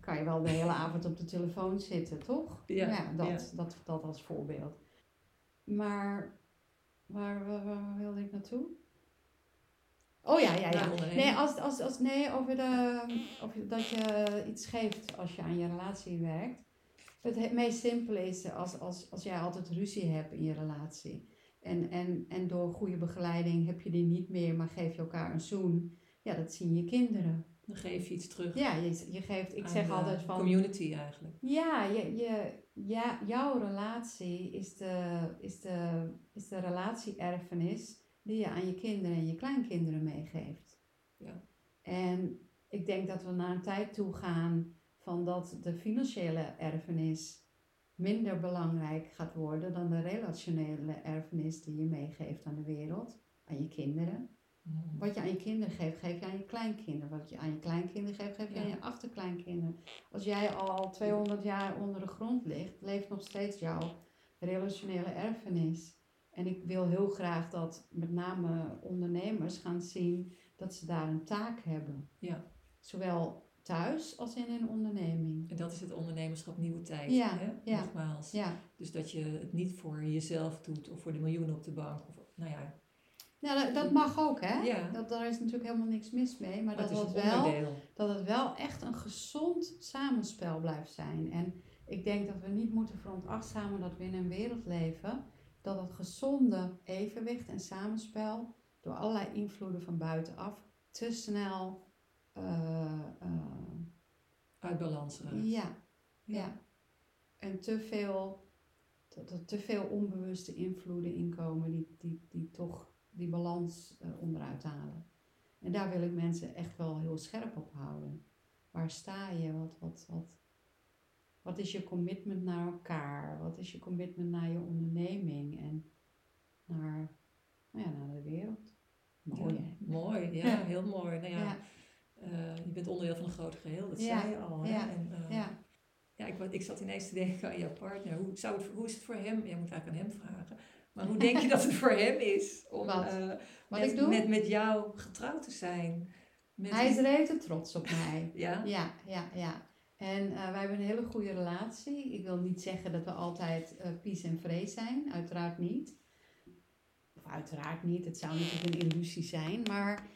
kan je wel de hele avond op de telefoon zitten, toch? Ja, dat, Dat, dat als voorbeeld. Maar waar, waar, waar wilde ik naartoe? Oh ja, ja, ja. Nee, als, als, als, nee over, de, dat je iets geeft als je aan je relatie werkt. Het he- meest simpele is als, als, als jij altijd ruzie hebt in je relatie. En, en, en door goede begeleiding heb je die niet meer, maar geef je elkaar een zoen. ja, dat zien je kinderen. Dan geef je iets terug. Ja, je, je geeft, ik zeg altijd van... Community eigenlijk. Ja, je, je, ja, jouw relatie is de, is, de, is de relatie-erfenis die je aan je kinderen en je kleinkinderen meegeeft. Ja. En ik denk dat we naar een tijd toe gaan van dat de financiële erfenis minder belangrijk gaat worden dan de relationele erfenis die je meegeeft aan de wereld, aan je kinderen. Mm. Wat je aan je kinderen geeft, geef je aan je kleinkinderen. Wat je aan je kleinkinderen geeft, geef je Ja. aan je achterkleinkinderen. Als jij al 200 jaar onder de grond ligt, leeft nog steeds jouw relationele erfenis. En ik wil heel graag dat met name ondernemers gaan zien dat ze daar een taak hebben. Ja. Zowel thuis als in een onderneming. En dat is het ondernemerschap nieuwe tijd. Ja, hè? ja. Nogmaals. Ja, Dus dat je het niet voor jezelf doet of voor de miljoenen op de bank. Of, nou ja, nou, dat, dat mag ook hè. Ja. Dat, daar is natuurlijk helemaal niks mis mee. Maar dat het wel dat het wel echt een gezond samenspel blijft zijn. En ik denk dat we niet moeten veronachtzamen dat we in een wereld leven dat het gezonde evenwicht en samenspel door allerlei invloeden van buitenaf te snel eh, Uit balans raakt. ja, ja. En te veel, dat er te veel onbewuste invloeden inkomen die, die, die toch die balans eh, onderuit halen. En daar wil ik mensen echt wel heel scherp op houden. Waar sta je? Wat, wat, wat, wat is je commitment naar elkaar? Wat is je commitment naar je onderneming en naar, nou ja, naar de wereld? Mooi Ja? Mooi, ja, Ja. heel mooi. Nou ja, eh, je bent onderdeel van een groot geheel, dat zei je al. Hè? En, eh, ja. ja, ik, ik zat ineens te denken aan jouw partner. Hoe, zou het, hoe is het voor hem? Je moet eigenlijk aan hem vragen. Maar hoe denk je dat het voor hem is om Wat? eh, Wat met, ik doe? Met, met jou getrouwd te zijn? Met Hij is rete trots op mij. Ja? Ja, ja, ja. En eh, wij hebben een hele goede relatie. Ik wil niet zeggen dat we altijd eh peace en vrede zijn. Uiteraard niet. Of uiteraard niet. Het zou natuurlijk een illusie zijn. Maar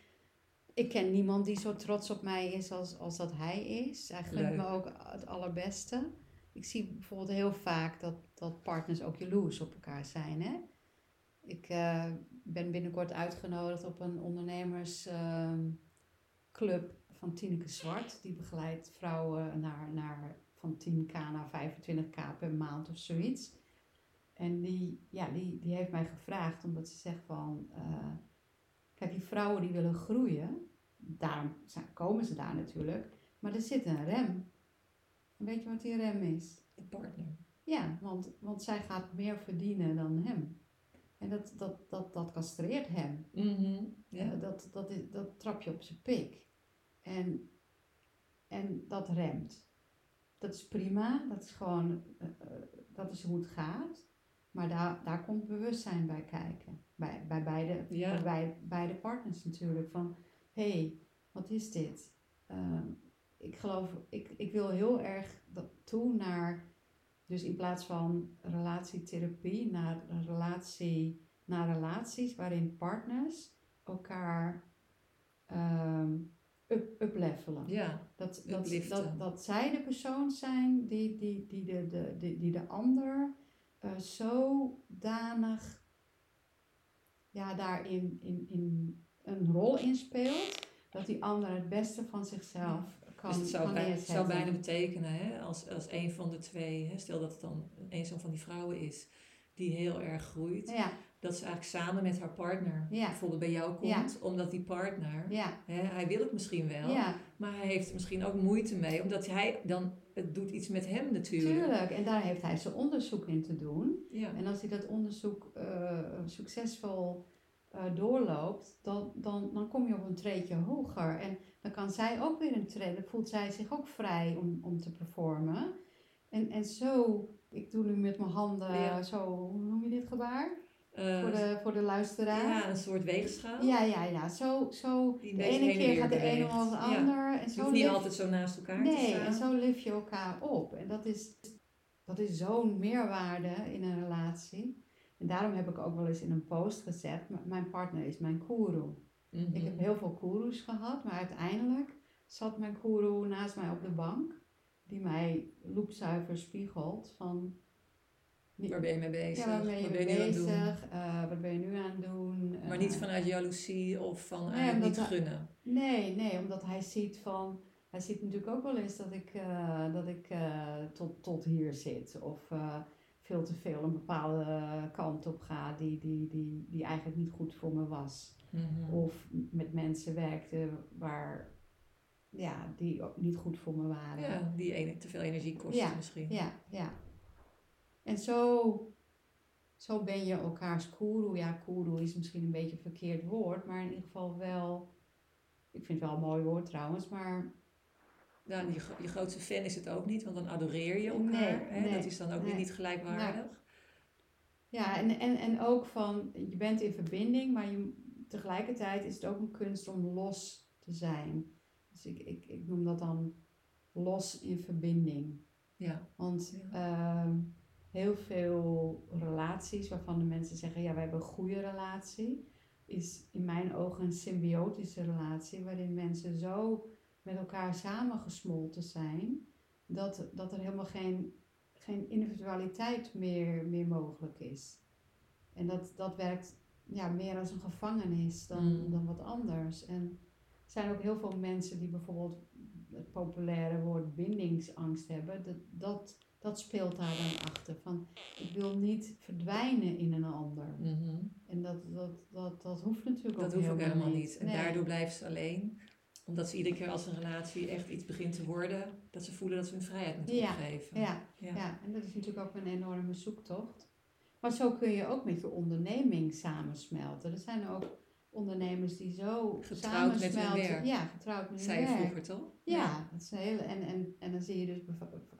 ik ken niemand die zo trots op mij is als, als dat hij is. Hij gunt me ook het allerbeste. Ik zie bijvoorbeeld heel vaak dat, dat partners ook jaloers op elkaar zijn. Hè? Ik eh, ben binnenkort uitgenodigd op een ondernemersclub van Tineke Zwart. Die begeleidt vrouwen naar, naar van 10k naar 25k per maand of zoiets. En die, ja, die, die heeft mij gevraagd omdat ze zegt van... eh, kijk, die vrouwen die willen groeien, daarom komen ze daar natuurlijk. Maar er zit een rem. En weet je wat die rem is? De partner. Ja, want, want zij gaat meer verdienen dan hem. En dat, dat, dat, dat castreert hem. Mhm. Ja. dat, dat, is, dat trap je op zijn pik. En, en dat remt. Dat is prima, dat is gewoon, eh, eh, dat is hoe het gaat. Maar daar, daar komt bewustzijn bij kijken. Bij, bij, beide, Ja. bij, beide partners natuurlijk. Van, hé, hey, wat is dit? Ehm, ik geloof, ik, ik wil heel erg dat toe naar, dus in plaats van relatietherapie, naar relatie, naar relaties waarin partners elkaar ehm up, uplevelen. ja. Dat, dat, dat, dat zij de persoon zijn die, die, die, de, de, die, die de ander eh, zodanig ja, daarin in, in een rol in speelt, dat die ander het beste van zichzelf kan, dus het zou, kan bij- het zou bijna betekenen, hè, als, als een van de twee, hè, stel dat het dan een van die vrouwen is, die heel erg groeit, Ja, dat ze eigenlijk samen met haar partner Ja. bijvoorbeeld bij jou komt, omdat die partner, ja, hè, hij wil het misschien wel, maar hij heeft er misschien ook moeite mee, omdat hij dan, het doet iets met hem natuurlijk. tuurlijk. En daar heeft hij zijn onderzoek in te doen. Ja. En als hij dat onderzoek eh, succesvol eh, doorloopt, dan, dan, dan kom je op een treedje hoger. En dan kan zij ook weer een treden, dan voelt zij zich ook vrij om, om te performen. En, en zo, ik doe nu met mijn handen zo, hoe noem je dit gebaar? Eh, voor, de, voor de luisteraar. ja, een soort weegschaal. ja, ja, ja. Zo, zo Die de ene keer gaat de ene als de Ja. ander. En zo hoeft niet lift- altijd zo naast elkaar te Nee, staan. en zo lift je elkaar op. En dat is, dat is zo'n meerwaarde in een relatie. En daarom heb ik ook wel eens in een post gezet, mijn partner is mijn guru. Mhm. Ik heb heel veel gurus gehad, maar uiteindelijk zat mijn guru naast mij op de bank, die mij loepzuiver spiegelt van Niet- Waar ben je mee bezig? ja, waar ben je Wat bezig? Eh, ben je nu aan het doen? Maar Eh, niet vanuit jaloezie of van Nee, omdat niet hij- gunnen. Nee, nee, omdat hij ziet van... Hij ziet natuurlijk ook wel eens dat ik, eh, dat ik eh, tot, tot hier zit. Of eh, veel te veel een bepaalde kant op ga die, die, die, die eigenlijk niet goed voor me was. Mhm. Of met mensen werkte waar, ja, die ook niet goed voor me waren. Ja, die te veel energie kosten Ja, misschien. Ja, ja. En zo, zo ben je elkaars guru. Ja, guru is misschien een beetje een verkeerd woord, maar in ieder geval wel. Ik vind het wel een mooi woord trouwens, maar Ja, je, je grootste fan is het ook niet, want dan adoreer je elkaar. Nee, hè? nee, dat is dan ook weer nee. niet gelijkwaardig. ja, en, en, en ook van je bent in verbinding, maar je, tegelijkertijd is het ook een kunst om los te zijn. Dus ik, ik, ik noem dat dan los in verbinding. Ja. Want ehm, heel veel relaties waarvan de mensen zeggen, ja, wij hebben een goede relatie, is in mijn ogen een symbiotische relatie, waarin mensen zo met elkaar samengesmolten zijn, dat, dat er helemaal geen, geen individualiteit meer, meer mogelijk is. En dat, dat werkt ja, meer als een gevangenis dan, Mm. dan wat anders. En er zijn ook heel veel mensen die bijvoorbeeld het populaire woord bindingsangst hebben. Dat, dat, dat speelt daar dan achter. Van, ik wil niet verdwijnen in een ander. Mhm. En dat, dat, dat, dat hoeft natuurlijk Dat ook hoeft ook helemaal, helemaal niet. En Nee. daardoor blijven ze alleen. Omdat ze iedere keer als een relatie echt iets begint te worden, dat ze voelen dat ze hun vrijheid moeten Ja, opgeven. Ja, Ja. ja. en dat is natuurlijk ook een enorme zoektocht. Maar zo kun je ook met je onderneming samensmelten. Er zijn ook ondernemers die zo Getrouwd samensmelten. werk. Ja, getrouwd met hun Zei je werk. vroeger toch? Ja, dat is een hele, en, en, en dan zie je dus,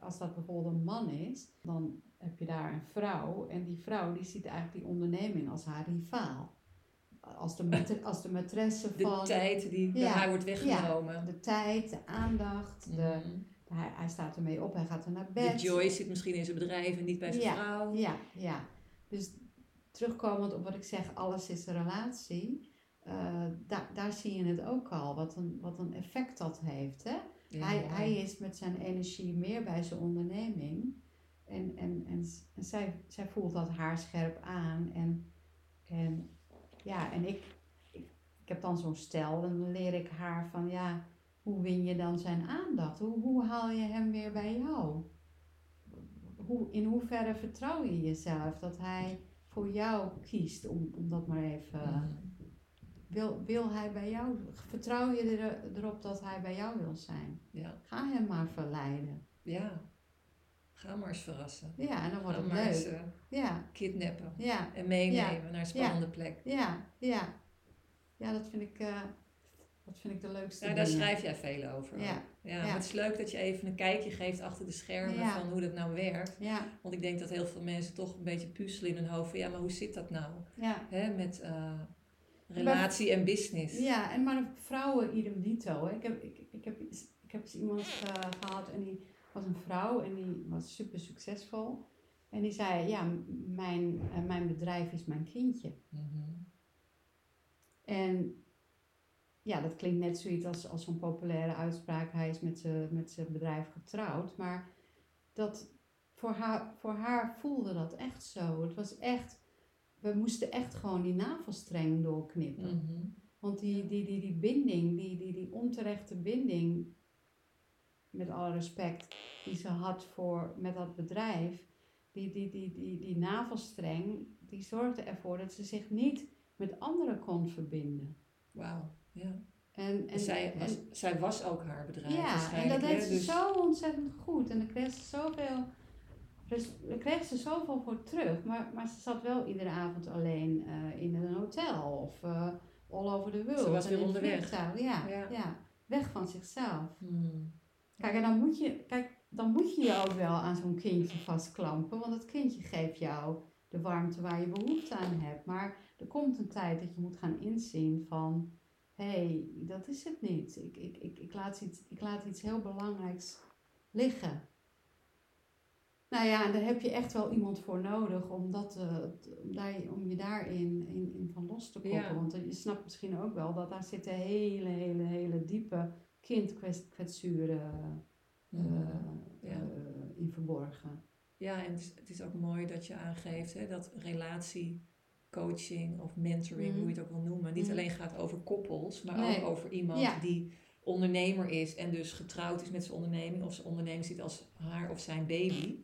als dat bijvoorbeeld een man is, dan heb je daar een vrouw. En die vrouw die ziet eigenlijk die onderneming als haar rivaal. Als de, als de maîtresse De van tijd die bij Ja, haar wordt weggenomen. de tijd, de aandacht. De, Mhm. hij, hij staat ermee op, hij gaat er naar De bed. joy zit misschien in zijn bedrijf en niet bij zijn Ja, vrouw. Ja, ja. Dus terugkomend op wat ik zeg, alles is een relatie. Eh, daar daar zie je het ook al, wat een, wat een effect dat heeft. Hè? Ja, hij, hij is met zijn energie meer bij zijn onderneming. En, en, en, zij, zij voelt dat haarscherp aan. En, en ja, en ik, ik, ik heb dan zo'n stel en dan leer ik haar van ja, hoe win je dan zijn aandacht? Hoe, hoe haal je hem weer bij jou? Hoe, in hoeverre vertrouw je jezelf dat hij voor jou kiest, om, om dat maar even. Mhm. Wil, wil hij bij jou, vertrouw je er, erop dat hij bij jou wil zijn? Ja. Ga hem maar verleiden. ja. Ga maar eens verrassen. Ja, en dan wordt Ga het maar eens leuk. eh, Ja, kidnappen. ja, En meenemen naar een spannende plek. ja, ja. Ja, dat vind ik, dat vind ik de leukste Ja, daar dingen. schrijf jij veel over. Ja, Ja, het is leuk dat je even een kijkje geeft achter de schermen van hoe dat nou werkt. ja, Want ik denk dat heel veel mensen toch een beetje puzzelen in hun hoofd van ja, maar hoe zit dat nou? ja. Hè, met eh, relatie en business. Ja, en maar vrouwen idem dito. Hè. Ik, heb, ik, ik, heb, ik heb eens iemand eh, gehad en die was een vrouw en die was super succesvol. En die zei, ja, mijn, eh, mijn bedrijf is mijn kindje. Mhm. En ja, dat klinkt net zoiets als, als zo'n populaire uitspraak. Hij is met zijn met zijn bedrijf getrouwd. Maar dat, voor, haar, voor haar voelde dat echt zo. Het was echt, we moesten echt gewoon die navelstreng doorknippen. Mhm. Want die, die, die, die binding, die, die, die onterechte binding, met alle respect, die ze had voor, met dat bedrijf, die, die, die, die, die navelstreng, die zorgde ervoor dat ze zich niet met anderen kon verbinden. Wauw, ja. En, en, zij, was, en- zij was ook haar bedrijf ja, en dat deed ze dus- zo ontzettend goed. En daar kreeg ze zoveel, res- daar kreeg ze zoveel voor terug. Maar, maar ze zat wel iedere avond alleen eh, in een hotel of eh, all over the world. Ze was weer onderweg. Ja, Ja. ja. weg van zichzelf. Hmm. Kijk, en dan moet je, kijk, dan moet je je ook wel aan zo'n kindje vastklampen. Want het kindje geeft jou de warmte waar je behoefte aan hebt. Maar er komt een tijd dat je moet gaan inzien van... Hé, hey, dat is het niet. Ik, ik, ik, ik, laat iets, ik laat iets heel belangrijks liggen. Nou ja, en daar heb je echt wel iemand voor nodig om, dat, eh, om, daar, om je daarin in, in van los te koppelen. Ja. Want je snapt misschien ook wel dat daar zitten hele, hele, hele diepe kindkwetsuren eh, Ja. eh, in verborgen. Ja, en het is, het is ook mooi dat je aangeeft hè, dat relatiecoaching of mentoring, hoe je het ook wil noemen, niet Mhm. alleen gaat over koppels, maar Nee. ook over iemand Ja. die ondernemer is en dus getrouwd is met zijn onderneming of zijn onderneming ziet als haar of zijn baby.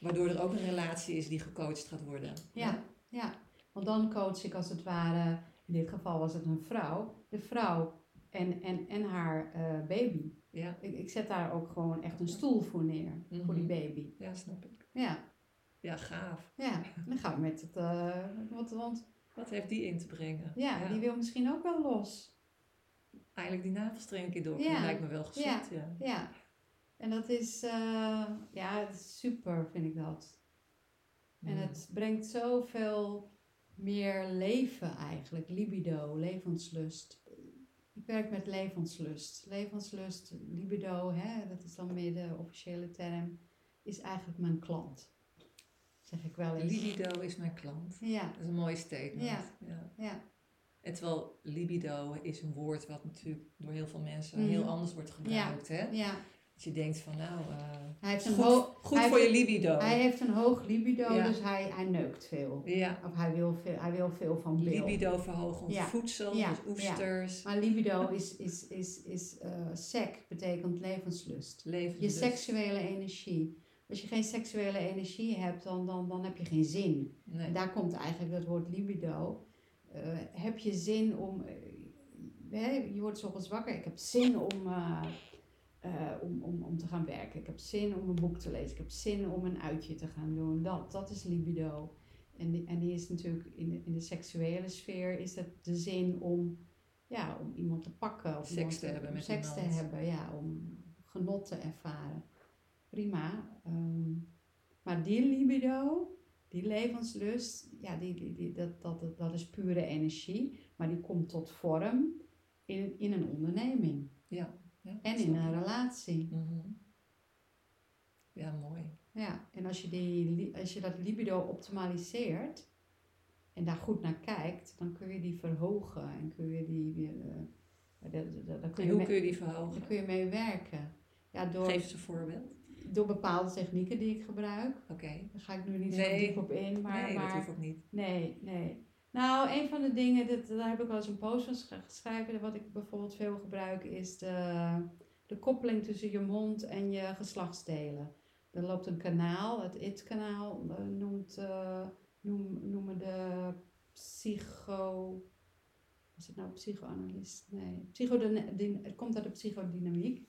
Waardoor er ook een relatie is die gecoacht gaat worden. Ja, ja. Want dan coach ik als het ware, in dit geval was het een vrouw, de vrouw en, en, en haar eh, baby. Ja, Ik, ik zet daar ook gewoon echt een stoel voor neer, voor die Mhm. baby. ja snap ik. Ja, Ja, gaaf. ja. Dan gaan we met het, eh, want, want Wat heeft die in te brengen? ja, die wil misschien ook wel los. Eigenlijk die navelstreng een keer door. Ja. lijkt me wel gezond, ja. Ja. En dat is, eh, ja, het is super vind ik dat. En Mm. het brengt zoveel meer leven eigenlijk, libido, levenslust. Ik werk met levenslust. Levenslust, libido, hè, dat is dan meer de officiële term, is eigenlijk mijn klant. Zeg ik wel eens. Libido is mijn klant. Ja, Dat is een mooi statement. Ja. ja. ja, En terwijl libido is een woord wat natuurlijk door heel veel mensen Mhm. heel anders wordt gebruikt. Hè? ja. Dat je denkt van nou, eh, Hij heeft een, goed, goed hij voor je libido. hij heeft een hoog libido, Ja. dus hij, hij neukt veel. Ja, Of hij wil veel, hij wil veel van libido verhogend Ja. voedsel, dus oesters, Maar libido is, is, is, is eh sec, betekent levenslust. leven. Je seksuele energie. Als je geen seksuele energie hebt, dan, dan, dan heb je geen zin. En daar komt eigenlijk dat woord libido. Eh, heb je zin om... je wordt ochtends wakker. Ik heb zin om, eh, om, om, om te gaan werken. Ik heb zin om een boek te lezen. Ik heb zin om een uitje te gaan doen. Dat, dat is libido. En die, en die is natuurlijk in de, in de seksuele sfeer is het de zin om, ja, om iemand te pakken. Of Seks te hebben met seks te hebben, ja, om genot te ervaren. Prima. ehm, maar die libido, die levenslust, ja, die, die, die, dat, dat, dat, dat is pure energie. Maar die komt tot vorm in, in een onderneming. Ja, ja, En in een relatie. Mhm. Ja, mooi. Ja, en als je, die, als je dat libido optimaliseert en daar goed naar kijkt, dan kun je die verhogen en kun je die weer. eh, kun En je, hoe mee, kun je die verhogen? daar kun je mee werken. Ja, door, Geef eens een voorbeeld. door bepaalde technieken die ik gebruik. Oké. Daar ga ik nu niet Nee. zo diep op in. Maar, nee, maar, dat hoeft ook niet. Nee, nee. Nou, een van de dingen, dat, daar heb ik wel eens een post van sch- geschreven. Wat ik bijvoorbeeld veel gebruik, is de, de koppeling tussen je mond en je geslachtsdelen. Er loopt een kanaal, het IT-kanaal, eh, noemt, eh, noem, noemen de psycho... Is het nou psychoanalist? Nee, psychodyn- het komt uit de psychodynamiek.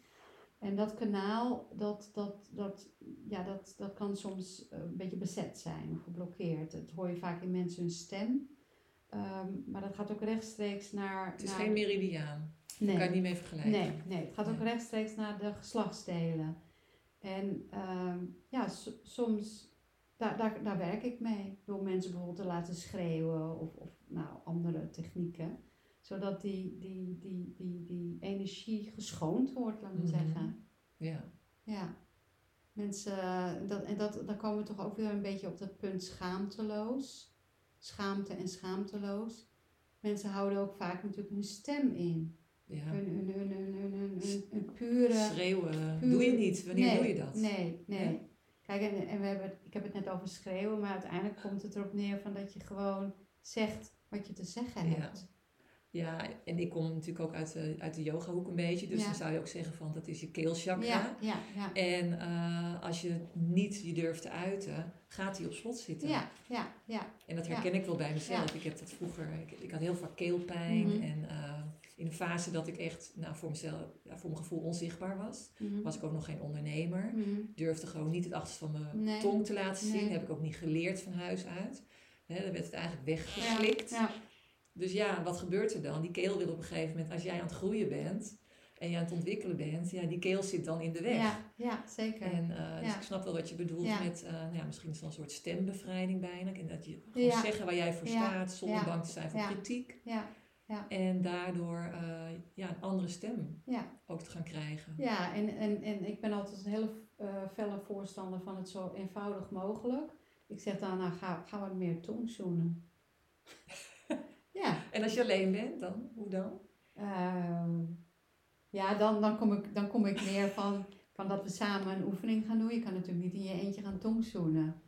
En dat kanaal, dat, dat, dat, ja, dat, dat kan soms eh, een beetje bezet zijn of geblokkeerd. Dat hoor je vaak in mensen hun stem. Ehm, maar dat gaat ook rechtstreeks naar... Het is naar geen meridiaan. nee. Daar kan je niet mee vergelijken. Nee, nee, het gaat ook Nee. rechtstreeks naar de geslachtsdelen. En ehm, ja, soms, daar, daar, daar werk ik mee. Door mensen bijvoorbeeld te laten schreeuwen of, of nou, andere technieken. Zodat die, die, die, die, die energie geschoond wordt, laat me Mhm. zeggen. Ja. Ja. Mensen, dat, en dat, dan komen we toch ook weer een beetje op dat punt schaamteloos. Schaamte en schaamteloos. Mensen houden ook vaak natuurlijk hun stem in. ja. Hun, hun, hun, hun, hun, hun, hun, hun pure... Schreeuwen doe je niet. Wanneer nee, doe je dat? Nee, nee. Ja. Kijk, en, en we hebben, ik heb het net over schreeuwen, maar uiteindelijk komt het erop neer van dat je gewoon zegt wat je te zeggen Ja. hebt. Ja, en ik kom natuurlijk ook uit de, uit de yogahoek een beetje. Dus Ja. dan zou je ook zeggen van dat is je keelchakra. Ja, ja, ja. En eh, als je niet je durft te uiten, gaat die op slot zitten. Ja, ja, ja. En dat herken ik wel bij mezelf. Ik heb dat vroeger, ik, ik had heel vaak keelpijn. Mhm. En eh, in een fase dat ik echt nou, voor mezelf, voor mijn gevoel onzichtbaar was, Mhm. was ik ook nog geen ondernemer. Mhm. Durfde gewoon niet het achterste van mijn Nee. tong te laten zien. Nee. Heb ik ook niet geleerd van huis uit. Hè, dan werd het eigenlijk weggeslikt. Ja, Dus ja, wat gebeurt er dan? Die keel wil op een gegeven moment, als jij aan het groeien bent en je aan het ontwikkelen bent, ja, die keel zit dan in de weg. ja, ja, zeker. En eh, dus Ja. ik snap wel wat je bedoelt Ja. met, eh, nou ja, misschien is het wel een soort stembevrijding bijna. En dat je gewoon Ja. zeggen waar jij voor Ja. staat, zonder Ja. bang te zijn voor Ja. kritiek. Ja, En daardoor eh, ja, een andere stem ja. ook te gaan krijgen. Ja, en, en, en ik ben altijd een hele eh, felle voorstander van het zo eenvoudig mogelijk. Ik zeg dan, nou ga, ga wat meer tongzoenen. ja, En als je alleen bent, dan? Hoe dan? ehm, ja dan, dan, kom ik, dan kom ik meer van, van dat we samen een oefening gaan doen. Je kan natuurlijk niet in je eentje gaan tongzoenen.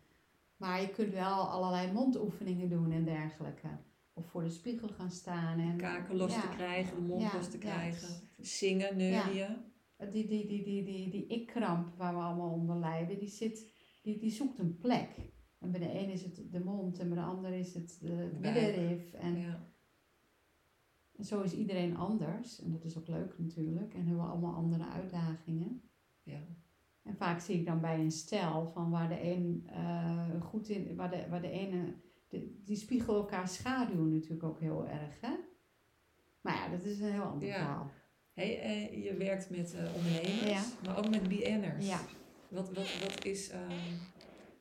Maar je kunt wel allerlei mondoefeningen doen en dergelijke. Of voor de spiegel gaan staan. En, Kaken los ja, te krijgen, de mond ja, los te krijgen. Zingen, neurien. Die, die, die, die, die, die ik-kramp waar we allemaal onder lijden, die, zit, die, die zoekt een plek. En bij de een is het de mond en bij de ander is het de, middenrif. En, Ja. zo is iedereen anders. En dat is ook leuk natuurlijk. En hebben we allemaal andere uitdagingen. Ja. En vaak zie ik dan bij een stel van waar de een eh, goed in, waar de, waar de ene, de, die spiegelen elkaar schaduw natuurlijk ook heel erg, hè? Maar ja, dat is een heel ander Ja. verhaal. Hey, eh, je werkt met eh, ondernemers, Ja. maar ook met BN'ers. Ja, Wat, wat, wat is... ehm,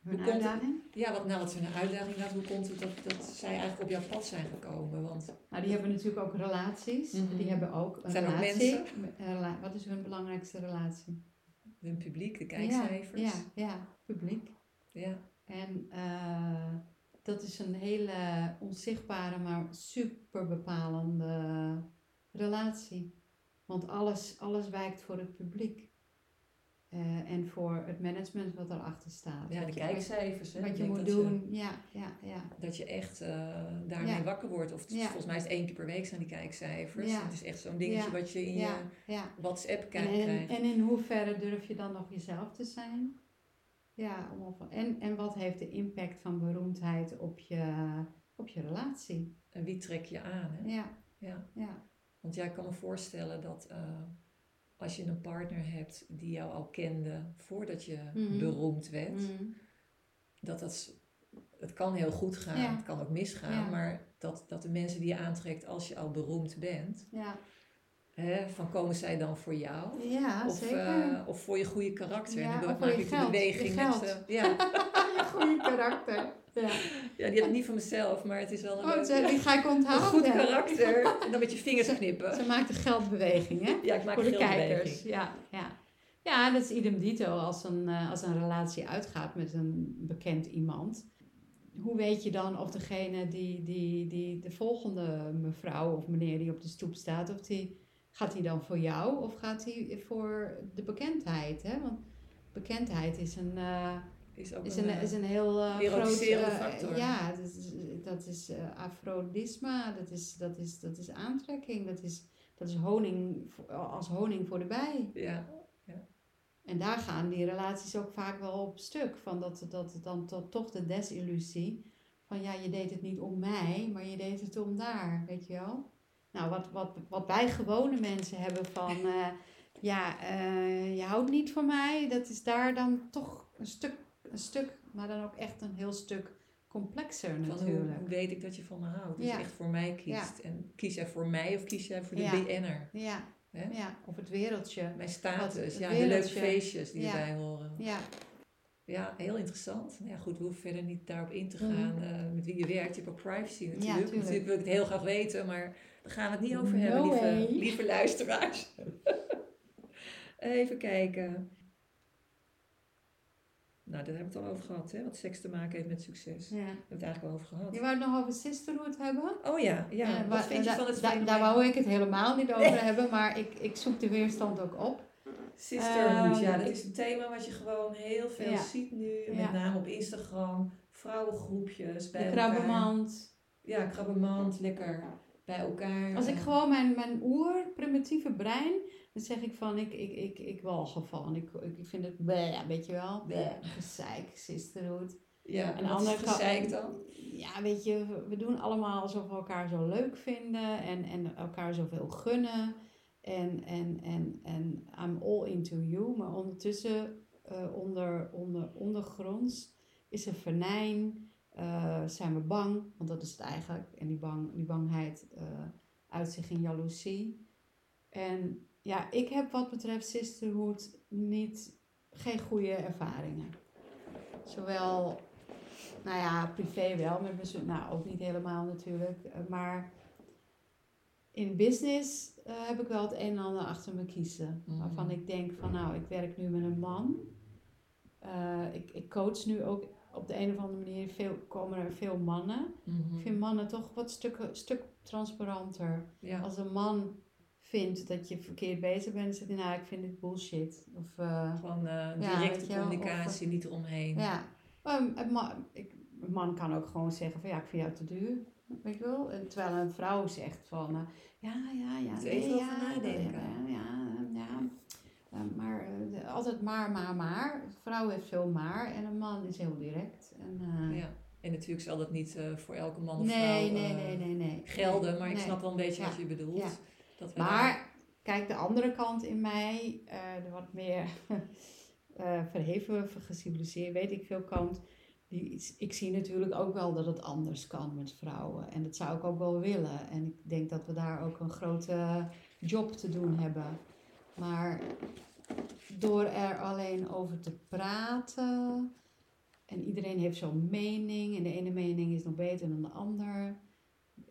hun het- uitdaging. ja, wat, nou, wat een uitdaging? Nou, hoe komt het dat, dat zij eigenlijk op jouw pad zijn gekomen? Want Nou, die hebben natuurlijk ook relaties. Mhm. Die hebben ook een Zijn ook relatie. mensen? Een rela- Wat is hun belangrijkste relatie? hun publiek, de kijkcijfers. Ja, ja, ja, publiek. ja. En eh, dat is een hele onzichtbare, maar super bepalende relatie. Want alles, alles wijkt voor het publiek. Eh, en voor het management wat erachter staat. Ja, de kijkcijfers. Hè? Wat je moet doen. Ja, ja, ja. dat je echt eh, daarmee Ja. wakker wordt. Of Ja. volgens mij is het één keer per week zijn die kijkcijfers. Ja. Het is echt zo'n dingetje wat je in je. WhatsApp En, kijkt en, krijgt. en in hoeverre durf je dan nog jezelf te zijn? Ja, om en, en wat heeft de impact van beroemdheid op je, op je relatie? En wie trek je aan? Hè? Ja, Ja. ja. Want jij kan me voorstellen dat eh, als je een partner hebt die jou al kende voordat je Mhm. beroemd werd, Mm. dat dat het kan heel goed gaan, Ja. het kan ook misgaan, Ja. maar dat, dat de mensen die je aantrekt als je al beroemd bent, ja. hè, van komen zij dan voor jou? ja Of, zeker. eh, of voor je goede karakter. Ja, en dan maak je ik de beweging met. eh, ja. je goede karakter. Ja. ja, die heb ik niet van mezelf, maar het is wel een, Oh, leuk- ze- die ga ik een onthouden. goed karakter. En dan met je vingers knippen. Ze maakt een geldbeweging, hè? Ja, ik maak voor een de kijkers. Ja, ja. ja, dat is idem dito als een, eh, als een relatie uitgaat met een bekend iemand. Hoe weet je dan of degene die, die, die de volgende mevrouw of meneer die op de stoep staat, of die, gaat die dan voor jou of gaat die voor de bekendheid? Hè? Want bekendheid is een, eh, Is ook is een, een, eh, is een heel groot... eh, factor. ja, dat is, dat is afrodisma, dat is, dat, is, dat is aantrekking, dat is, dat is honing als honing voor de bij. ja, En daar gaan die relaties ook vaak wel op stuk. Van dat, dat dan to- toch de desillusie. Van ja, je deed het niet om mij, maar je deed het om daar, weet je wel. Nou, wat, wat, wat wij gewone mensen hebben van... ja, je houdt niet van mij. Dat is daar dan toch een stuk, een stuk, maar dan ook echt een heel stuk complexer van hoe, natuurlijk. hoe weet ik dat je van me houdt? Dus Ja. echt voor mij kiest. En kies jij voor mij of kies jij voor de Ja. BN'er? Ja, ja, of het wereldje. Mijn status, ja, de leuke feestjes die erbij horen. Ja, Ja, heel interessant. Nou ja, goed, we hoeven verder niet daarop in te Mhm. gaan eh, met wie je werkt. Je hebt ook privacy natuurlijk. tuurlijk. natuurlijk wil ik het heel graag weten, maar daar gaan we het niet over hebben, lieve, lieve luisteraars. Even kijken. Nou, daar hebben we het al over gehad, hè? Wat seks te maken heeft met succes. Daar ja. hebben we het eigenlijk wel over gehad. Je wou het nog over sisterhood hebben? Oh ja, ja. Eh, Wat wa- vind je da- van het da- Daar wou ik het helemaal niet over hebben, maar ik, ik zoek de weerstand ook op. Sisterhood? Ehm, ja, dat ik- is een thema wat je gewoon heel veel Ja. ziet nu. Met Ja. name op Instagram. Vrouwengroepjes bij De elkaar. Ja, krabbenmand, lekker bij elkaar. Als ik Eh, gewoon mijn, mijn oer, primitieve brein, dan zeg ik van, ik, ik, ik, ik walg ervan. Ik, ik vind het, bleh, weet je wel, bleh, gezeik, sisterhood. Ja, en andere gezeik dan? Ja, weet je, we- doen allemaal alsof we elkaar zo leuk vinden en, en elkaar zoveel gunnen. En, en, en, en I'm all into you, maar ondertussen, eh, onder, onder, ondergronds, is er venijn, eh, zijn we bang, want dat is het eigenlijk. En die, bang, die bangheid eh uit zich in jaloezie. En ja, ik heb wat betreft sisterhood niet, geen goede ervaringen. Zowel nou ja, privé wel, met mijn zus- nou ook niet helemaal natuurlijk. eh, Maar in business eh, heb ik wel het een en ander achter me kiezen. Mhm. Waarvan ik denk van nou, ik werk nu met een man. Eh, ik, ik coach nu ook op de een of andere manier, veel, komen er veel mannen. Mhm. Ik vind mannen toch wat stukken, stuk transparanter. Ja. Als een man vindt dat je verkeerd bezig bent, dan zegt hij, nou, ik vind dit bullshit. Of, eh, Gewoon eh, directe je wel, communicatie, niet eromheen. ja. Een, man, ik, een man kan ook gewoon zeggen van, ja, ik vind jou te duur. Weet je wel? En terwijl een vrouw zegt van, eh, ja, ja, ja. Er even over ja, nadenken. Ja, ja, ja. Eh, maar eh, altijd maar, maar, maar. Een vrouw heeft veel maar en een man is heel direct. En, eh, Ja. En natuurlijk zal dat niet eh, voor elke man of nee, vrouw nee, eh, nee, nee, nee. gelden, maar ik Nee. snap wel een beetje wat je bedoelt. Dat daar- Maar kijk, de andere kant in mij, eh, de wat meer eh, verheven, geciviliseerd, weet ik veel kant. Die, ik zie natuurlijk ook wel dat het anders kan met vrouwen. En dat zou ik ook wel willen. En ik denk dat we daar ook een grote job te doen hebben. Maar door er alleen over te praten. En iedereen heeft zo'n mening. En de ene mening is nog beter dan de ander.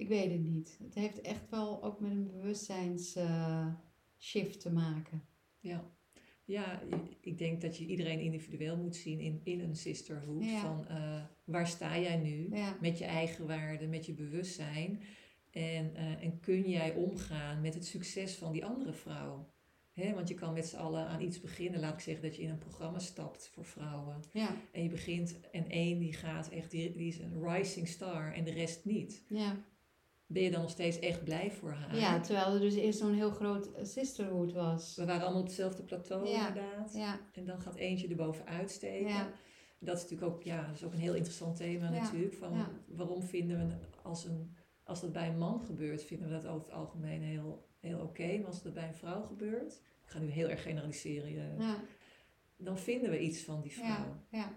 Ik weet het niet. Het heeft echt wel ook met een bewustzijnsshift te maken. Ja. Ja, ik denk dat je iedereen individueel moet zien in, in een sisterhood. Ja. Van eh, waar sta jij nu? Ja, Met je eigen waarde, met je bewustzijn. En, eh, en kun jij omgaan met het succes van die andere vrouw? Hè, want je kan met z'n allen aan iets beginnen. Laat ik zeggen dat je in een programma stapt voor vrouwen. ja, En je begint en één die gaat echt, die, die is een rising star en de rest niet. ja. Ben je dan nog steeds echt blij voor haar? ja, terwijl er dus eerst zo'n heel groot sisterhood was. We waren allemaal op hetzelfde plateau Ja. inderdaad. Ja, En dan gaat eentje erboven uitsteken. Ja. Dat is natuurlijk ook, ja, dat is ook een heel interessant thema natuurlijk. Van. Waarom vinden we, als, een, als dat bij een man gebeurt, vinden we dat over het algemeen heel, heel oké. Maar als dat bij een vrouw gebeurt, ik ga nu heel erg generaliseren, eh, dan vinden we iets van die vrouw. ja,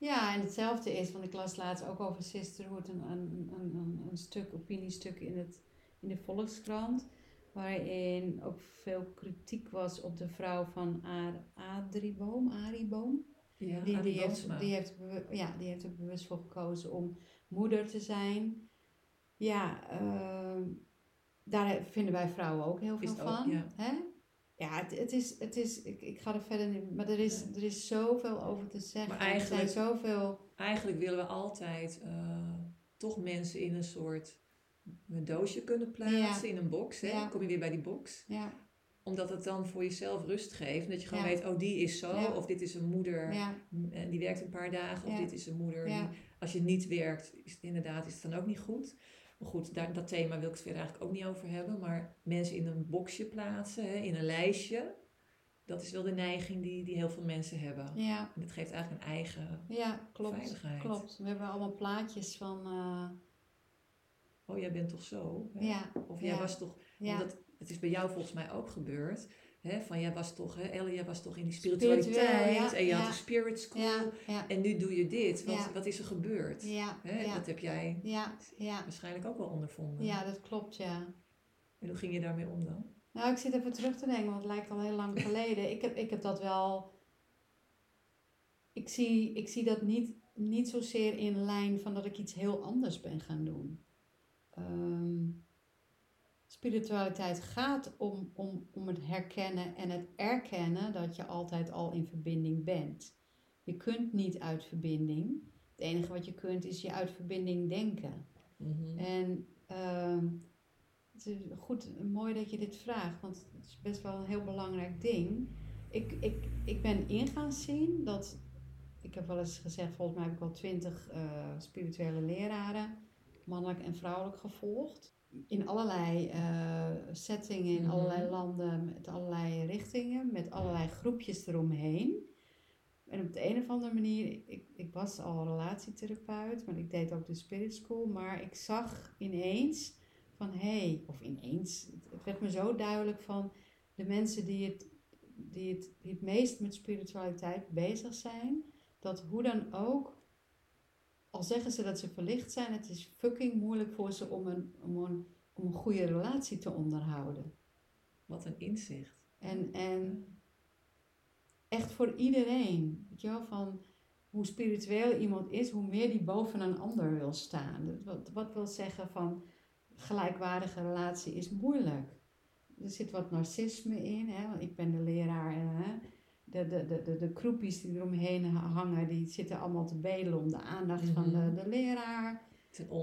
ja. En hetzelfde is, want ik las laatst ook over sisterhood een, een, een, een, een stuk, opiniestuk in, het, in de Volkskrant. Waarin ook veel kritiek was op de vrouw van Ar- Adrieboom, Ariboom. Ja, Die, die, heeft, die, heeft, ja, die heeft er bewust voor gekozen om moeder te zijn. Ja, ehm, daar vinden wij vrouwen ook heel veel ook, van. ja. Hè? Ja, het, het is, het is ik, ik ga er verder niet, maar er is, er is zoveel over te zeggen. Maar Er zijn eigenlijk- zoveel, Eigenlijk willen we altijd eh, toch mensen in een soort een doosje kunnen plaatsen, in een box. Hè? Ja. Dan kom je weer bij die box. ja, Omdat het dan voor jezelf rust geeft. Dat je gewoon weet, oh die is zo. Of dit is een moeder en die werkt een paar dagen. Of dit is een moeder die, als je niet werkt, is inderdaad is het dan ook niet goed. Maar goed, daar, dat thema wil ik het verder eigenlijk ook niet over hebben. Maar mensen in een boxje plaatsen, hè, in een lijstje. Dat is wel de neiging die, die heel veel mensen hebben. ja, En dat geeft eigenlijk een eigen ja, klopt. veiligheid. Klopt. We hebben allemaal plaatjes van, eh, Oh, jij bent toch zo? hè? ja, Of jij ja. was toch... dat, het is bij jou volgens mij ook gebeurd. Hè? Van jij was toch... Hè, Elle, jij was toch in die spiritualiteit. ja, en je had de spirit school. ja, En nu doe je dit. Wat, wat is er gebeurd? Hè? Dat heb jij ja, ja, waarschijnlijk ook wel ondervonden. ja, dat klopt, ja. En hoe ging je daarmee om dan? Nou, ik zit even terug te denken, want het lijkt al heel lang geleden. Ik heb, ik heb dat wel. Ik zie, ik zie dat niet, niet zozeer in lijn van dat ik iets heel anders ben gaan doen. Ehm, spiritualiteit gaat om, om, om het herkennen en het erkennen dat je altijd al in verbinding bent. Je kunt niet uit verbinding. Het enige wat je kunt is je uit verbinding denken. Mhm. En ehm, het is goed, mooi dat je dit vraagt, want het is best wel een heel belangrijk ding. Ik, ik, ik ben in gaan zien dat, ik heb wel eens gezegd, volgens mij heb ik wel twintig eh, spirituele leraren, mannelijk en vrouwelijk gevolgd. In allerlei eh, settingen, in Mhm. allerlei landen, met allerlei richtingen, met allerlei groepjes eromheen. En op de een of andere manier, ik, ik was al relatietherapeut, maar ik deed ook de spirit school. Maar ik zag ineens van hé, hey, of ineens, het, het werd me zo duidelijk van de mensen die het, die, het, die het meest met spiritualiteit bezig zijn, dat hoe dan ook, al zeggen ze dat ze verlicht zijn, het is fucking moeilijk voor ze om een, om een, om een goede relatie te onderhouden. Wat een inzicht. En, en echt voor iedereen. Weet je wel, van hoe spiritueel iemand is, hoe meer die boven een ander wil staan. Wat, wat wil zeggen van gelijkwaardige relatie is moeilijk. Er zit wat narcisme in, hè, want ik ben de leraar en hè, de, de, de, de, de kroepjes die eromheen hangen, die zitten allemaal te bedelen om de aandacht van de, Mhm. de leraar.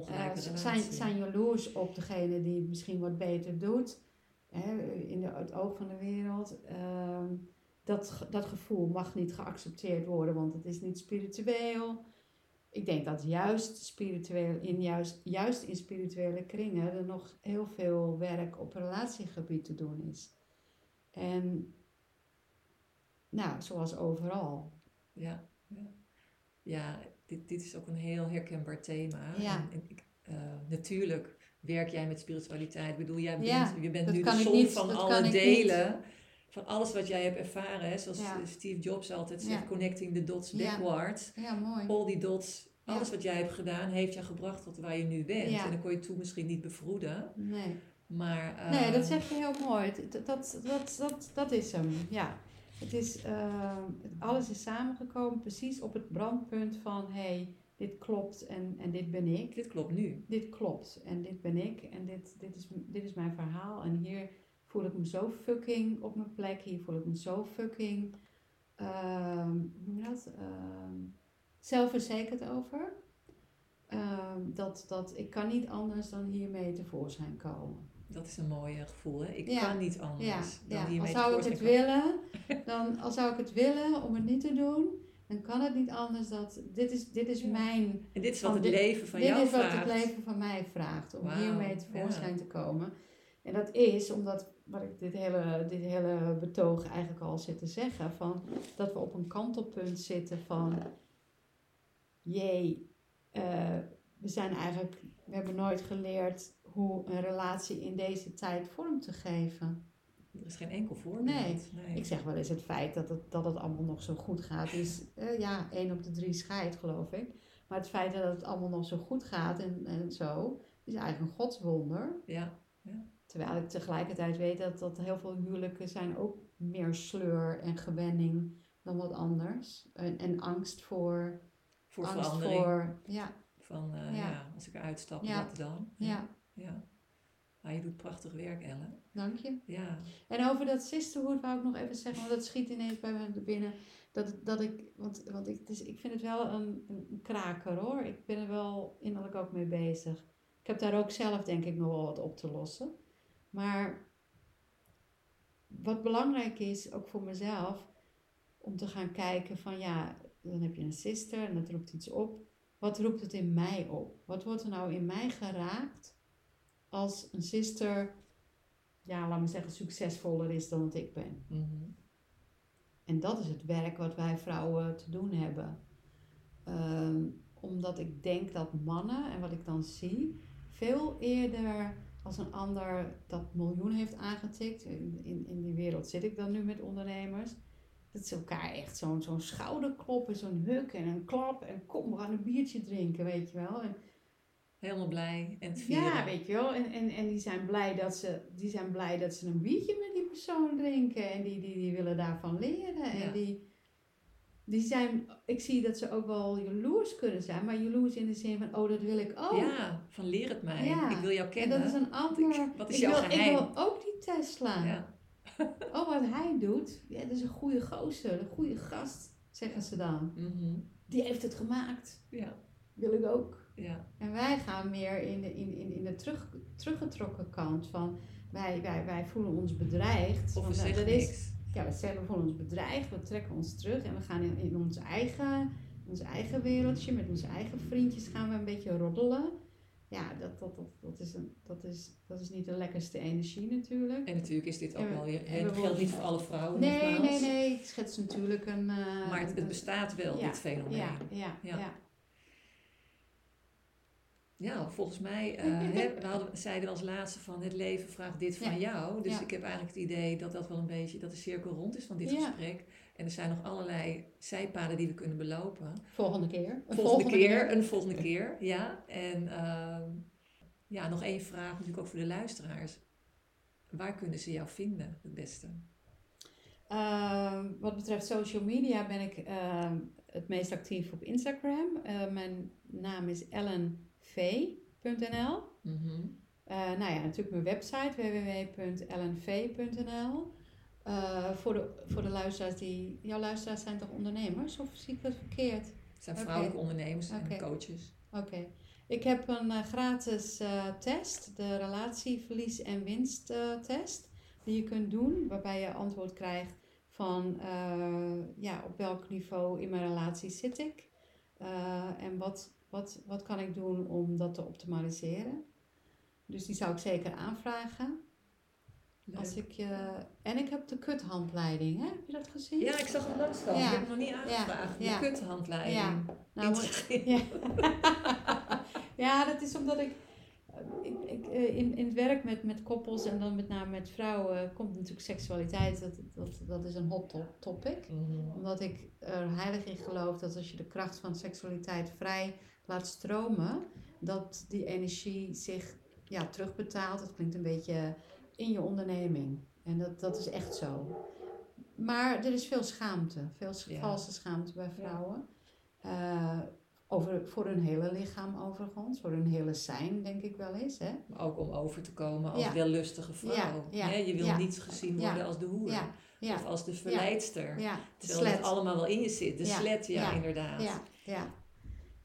Eh, ze zijn, zijn jaloers op degene die het misschien wat beter doet. hè, in de, het oog van de wereld. ehm, dat, dat gevoel mag niet geaccepteerd worden, want het is niet spiritueel. Ik denk dat juist, spiritueel, in juist, juist in spirituele kringen er nog heel veel werk op relatiegebied te doen is. En nou, zoals overal. Ja, ja. ja dit, dit is ook een heel herkenbaar thema. Ja. En, en ik, eh, natuurlijk werk jij met spiritualiteit. Ik bedoel, jij bent, Ja, je bent nu de som niet- van alle delen. Van alles wat jij hebt ervaren. Hè? Zoals Ja. Steve Jobs altijd zegt, connecting the dots backwards. Ja, mooi. Al die dots, alles wat jij hebt gedaan, heeft je gebracht tot waar je nu bent. Ja. En dan kon je toen misschien niet bevroeden. Nee. Maar, Nee, dat zeg je heel mooi. Dat, dat, dat, dat, dat is hem, ja. Het is, eh, het- alles is samengekomen precies op het brandpunt van... hé, hey, dit klopt en, en dit ben ik. Dit klopt nu. Dit klopt en dit ben ik en dit, dit, is, dit is mijn verhaal. En hier voel ik me zo fucking op mijn plek. Hier voel ik me zo fucking... ehm, hoe je dat? Ehm, zelfverzekerd over. Ehm, dat, dat ik kan niet anders dan hiermee tevoorschijn komen. Dat is een mooi gevoel. Hè? Ik Ja. kan niet anders Ja, dan ja. hiermee Als zou ik het willen, dan als zou ik het willen om het niet te doen, dan kan het niet anders dat dit is, dit is Ja. mijn, En dit is wat het dit- leven van dit jou is wat vraagt. het leven van mij vraagt om hiermee tevoorschijn te komen. En dat is omdat, wat ik dit hele, dit hele betoog eigenlijk al zit te zeggen, van dat we op een kantelpunt zitten van, jee, eh, we zijn eigenlijk, we hebben nooit geleerd hoe een relatie in deze tijd vorm te geven. Er is geen enkel voorbeeld. Nee. nee. Ik zeg wel eens het feit dat het, dat het allemaal nog zo goed gaat is, eh, ja, één op de drie scheidt geloof ik. Maar het feit dat het allemaal nog zo goed gaat en, en zo, is eigenlijk een godswonder. Ja, Terwijl ik tegelijkertijd weet dat, dat heel veel huwelijken zijn ook meer sleur en gewenning dan wat anders. En, en angst voor, voor angst verandering. voor, ja, Van, eh, Ja. ja. als ik eruit stap, Ja. wat dan? ja, ja. Maar je doet prachtig werk, Ellen. dank je. Ja, En over dat sisterhood wou ik nog even zeggen, want dat schiet ineens bij me binnen. Dat, dat ik, want, want ik, dus ik vind het wel een, een kraker hoor. Ik ben er wel innerlijk ook mee bezig. Ik heb daar ook zelf denk ik nog wel wat op te lossen. Maar wat belangrijk is, ook voor mezelf, om te gaan kijken van ja, dan heb je een sister en dat roept iets op. Wat roept het in mij op? Wat wordt er nou in mij geraakt als een sister ja, laat me zeggen, succesvoller is dan dat ik ben. mhm. En dat is het werk wat wij vrouwen te doen hebben. Ehm, omdat ik denk dat mannen, en wat ik dan zie, veel eerder als een ander dat miljoen heeft aangetikt. In, in, in die wereld zit ik dan nu met ondernemers. Dat ze elkaar echt zo'n zo'n schouder kloppen, zo'n huk en een klap. En kom, we gaan een biertje drinken, weet je wel. En helemaal blij en vieren. ja, weet je wel. En, en, en die, zijn blij dat ze, die zijn blij dat ze een biertje met die persoon drinken. En die, die, die willen daarvan leren. Ja. En die, die zijn, ik zie dat ze ook wel jaloers kunnen zijn. Maar jaloers in de zin van, oh, dat wil ik ook. Ja, van leer het mij. Ja. Ik wil jou en kennen. dat is een ander. Wat is ik, jouw wil, geheim? ik wil ook die Tesla. Ja. Oh, wat hij doet. Ja, dat is een goede gozer, een goede gast, zeggen ze dan. Mhm. Die heeft het gemaakt. ja, Wil ik ook. Ja, En wij gaan meer in de, in, in, in de terug, teruggetrokken kant van wij, wij, wij voelen ons bedreigd. of we eh, zeggen er is, niks. ja, we zeggen we voelen ons bedreigd, we trekken ons terug en we gaan in, in ons, eigen, ons eigen wereldje, met onze eigen vriendjes gaan we een beetje roddelen. Ja, dat, dat, dat, dat, is, een, dat, is, dat is niet de lekkerste energie natuurlijk. En natuurlijk is dit ook wel weer, en het geldt niet voor alle vrouwen Nee, nee, nee, ik schets natuurlijk een... eh, Maar het, bestaat wel, dit fenomeen. Ja, ja, Ja. ja. Ja, volgens mij, eh, hè, we hadden, zeiden als laatste van het leven vraagt dit van jou. Dus Ja. ik heb eigenlijk het idee dat dat wel een beetje, dat de cirkel rond is van dit Ja. gesprek. En er zijn nog allerlei zijpaden die we kunnen belopen. Volgende keer. Een Volgende, keer, een volgende keer, ja. En ehm, ja, nog één vraag natuurlijk ook voor de luisteraars. Waar kunnen ze jou vinden het beste? Ehm, wat betreft social media ben ik ehm, het meest actief op Instagram. Eh, mijn naam is ellenv.nl. Mhm. Eh, nou ja, natuurlijk mijn website www.lnv.nl. Eh, voor, de, voor de luisteraars die... Jouw luisteraars zijn toch ondernemers? Of zie ik dat verkeerd? Het zijn vrouwelijke ondernemers en coaches. Oké. Ik heb een eh, gratis test, de relatieverlies- en winsttest. die je kunt doen, waarbij je antwoord krijgt van ja, op welk niveau in mijn relatie zit ik uh, en wat, wat, wat kan ik doen om dat te optimaliseren. Dus die zou ik zeker aanvragen. Als ik je... En ik heb de kuthandleiding, hè? heb je dat gezien? Ja, ik zag hem langskomen. Ja. Ik heb hem nog niet aangevraagd. Ja. De kuthandleiding. Ja. Nou, ja. ja, dat is omdat ik ik, ik, eh, in, in het werk met, met koppels en dan met name met vrouwen komt natuurlijk seksualiteit, dat, dat, dat is een hot topic. Mhm. Omdat ik er heilig in geloof dat als je de kracht van seksualiteit vrij laat stromen, dat die energie zich ja, terugbetaalt. Dat klinkt een beetje in je onderneming. En dat, dat is echt zo. Maar er is veel schaamte, veel valse schaamte bij vrouwen. Uh, over, voor hun hele lichaam overigens, voor hun hele zijn, denk ik wel eens. Hè? Maar ook om over te komen als ja. wellustige vrouw. Ja, Je wil niet gezien worden als de hoer. Of als de verleidster. Ja. Terwijl het allemaal wel in je zit. De slet, ja, inderdaad. Ja, ja.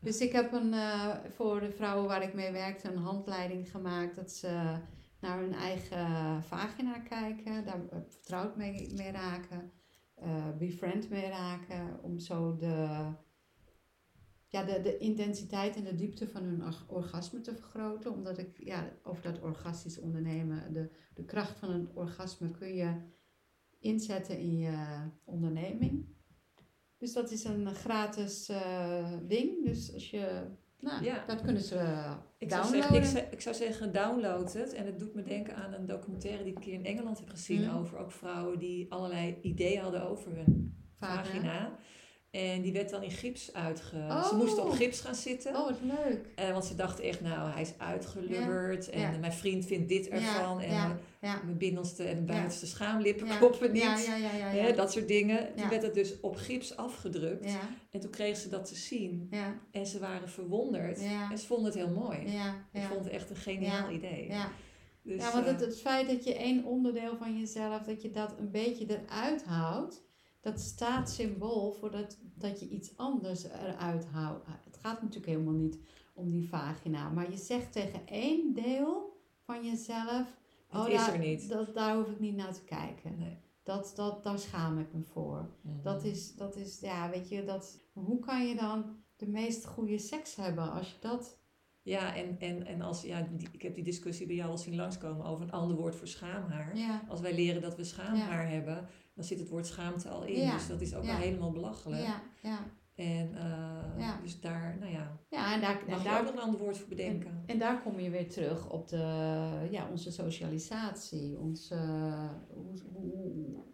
Dus ik heb een, uh, voor de vrouwen waar ik mee werkte een handleiding gemaakt. Dat ze naar hun eigen vagina kijken. Daar vertrouwd mee, mee raken. Uh, befriend mee raken. Om zo de ja, de, de intensiteit en de diepte van hun orgasme te vergroten. Omdat ik ja, over dat orgastisch ondernemen, de, de kracht van een orgasme kun je inzetten in je onderneming. Dus dat is een gratis uh, ding. Dus als je, nou, ja. dat kunnen ze ik downloaden. Zou zeggen, ik, ik, zou zeggen, download het. En het doet me denken aan een documentaire die ik hier in Engeland heb gezien mm. over ook vrouwen die allerlei ideeën hadden over hun vagina. vagina. En die werd dan in gips uitge... Ze moesten op oh. gips gaan zitten. Oh, wat leuk. Uh, want ze dachten echt, nou, hij is uitgelubberd. En mijn vriend vindt dit ervan. En mijn binnenste en buitenste schaamlippen kloppen niet. Ja, dat soort dingen. Toen werd het dus op gips afgedrukt. En toen kregen ze dat te zien. En ze waren verwonderd. En ze vonden het heel mooi. Ik vond het echt een geniaal idee. Dus, ja, want het, eh, het feit dat je één onderdeel van jezelf, dat je dat een beetje eruit houdt dat staat symbool voor dat, dat je iets anders eruit houdt. Het gaat natuurlijk helemaal niet om die vagina, maar je zegt tegen één deel van jezelf: Oh, is daar, er niet. Dat, daar hoef ik niet naar te kijken. Nee. Dat, dat, daar schaam ik me voor. Mhm. Dat, is, dat is, ja, weet je, dat, hoe kan je dan de meest goede seks hebben als je dat. Ja, en, en, en als, ja, ik heb die discussie bij jou al zien langskomen over een ander woord voor schaamhaar. Ja. Als wij leren dat we schaamhaar hebben, dan zit het woord schaamte al in. Dus dat is ook wel helemaal belachelijk. Ja, ja. En uh, dus daar, nou ja, ja en daar, mag en daar, ook een ander woord voor bedenken. En, en, daar kom je weer terug op de, ja, onze socialisatie. Onze, hoe, hoe,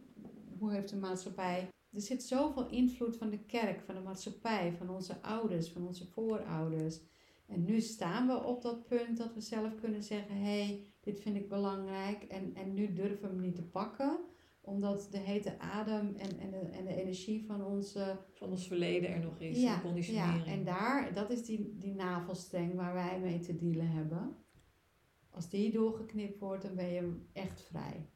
hoe heeft de maatschappij... Er zit zoveel invloed van de kerk, van de maatschappij, van onze ouders, van onze voorouders. En nu staan we op dat punt dat we zelf kunnen zeggen: hé, hey, dit vind ik belangrijk en, en nu durven we hem niet te pakken omdat de hete adem en, en, de, en de energie van onze... Van ons verleden er nog is, ja, conditionering. Ja, en daar, dat is die, die navelstreng waar wij mee te dealen hebben. Als die doorgeknipt wordt, dan ben je echt vrij.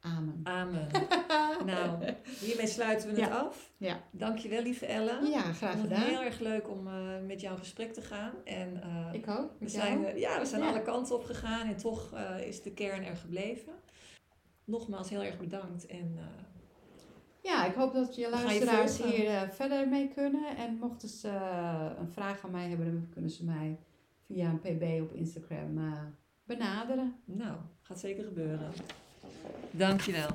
Amen. Amen. nou, hiermee sluiten we het af. Ja. Dankjewel, lieve Ellen. Ja, graag gedaan. Heel erg leuk om uh, met jou in gesprek te gaan. En, uh, Ik ook. We zijn, uh, ja, we zijn alle kanten op gegaan en toch is de kern er gebleven nogmaals heel erg bedankt. En, uh, ja, ik hoop dat je luisteraars hier uh, verder mee kunnen. En mochten ze uh, een vraag aan mij hebben, dan kunnen ze mij via een pb op Instagram benaderen. Nou, gaat zeker gebeuren. Dankjewel.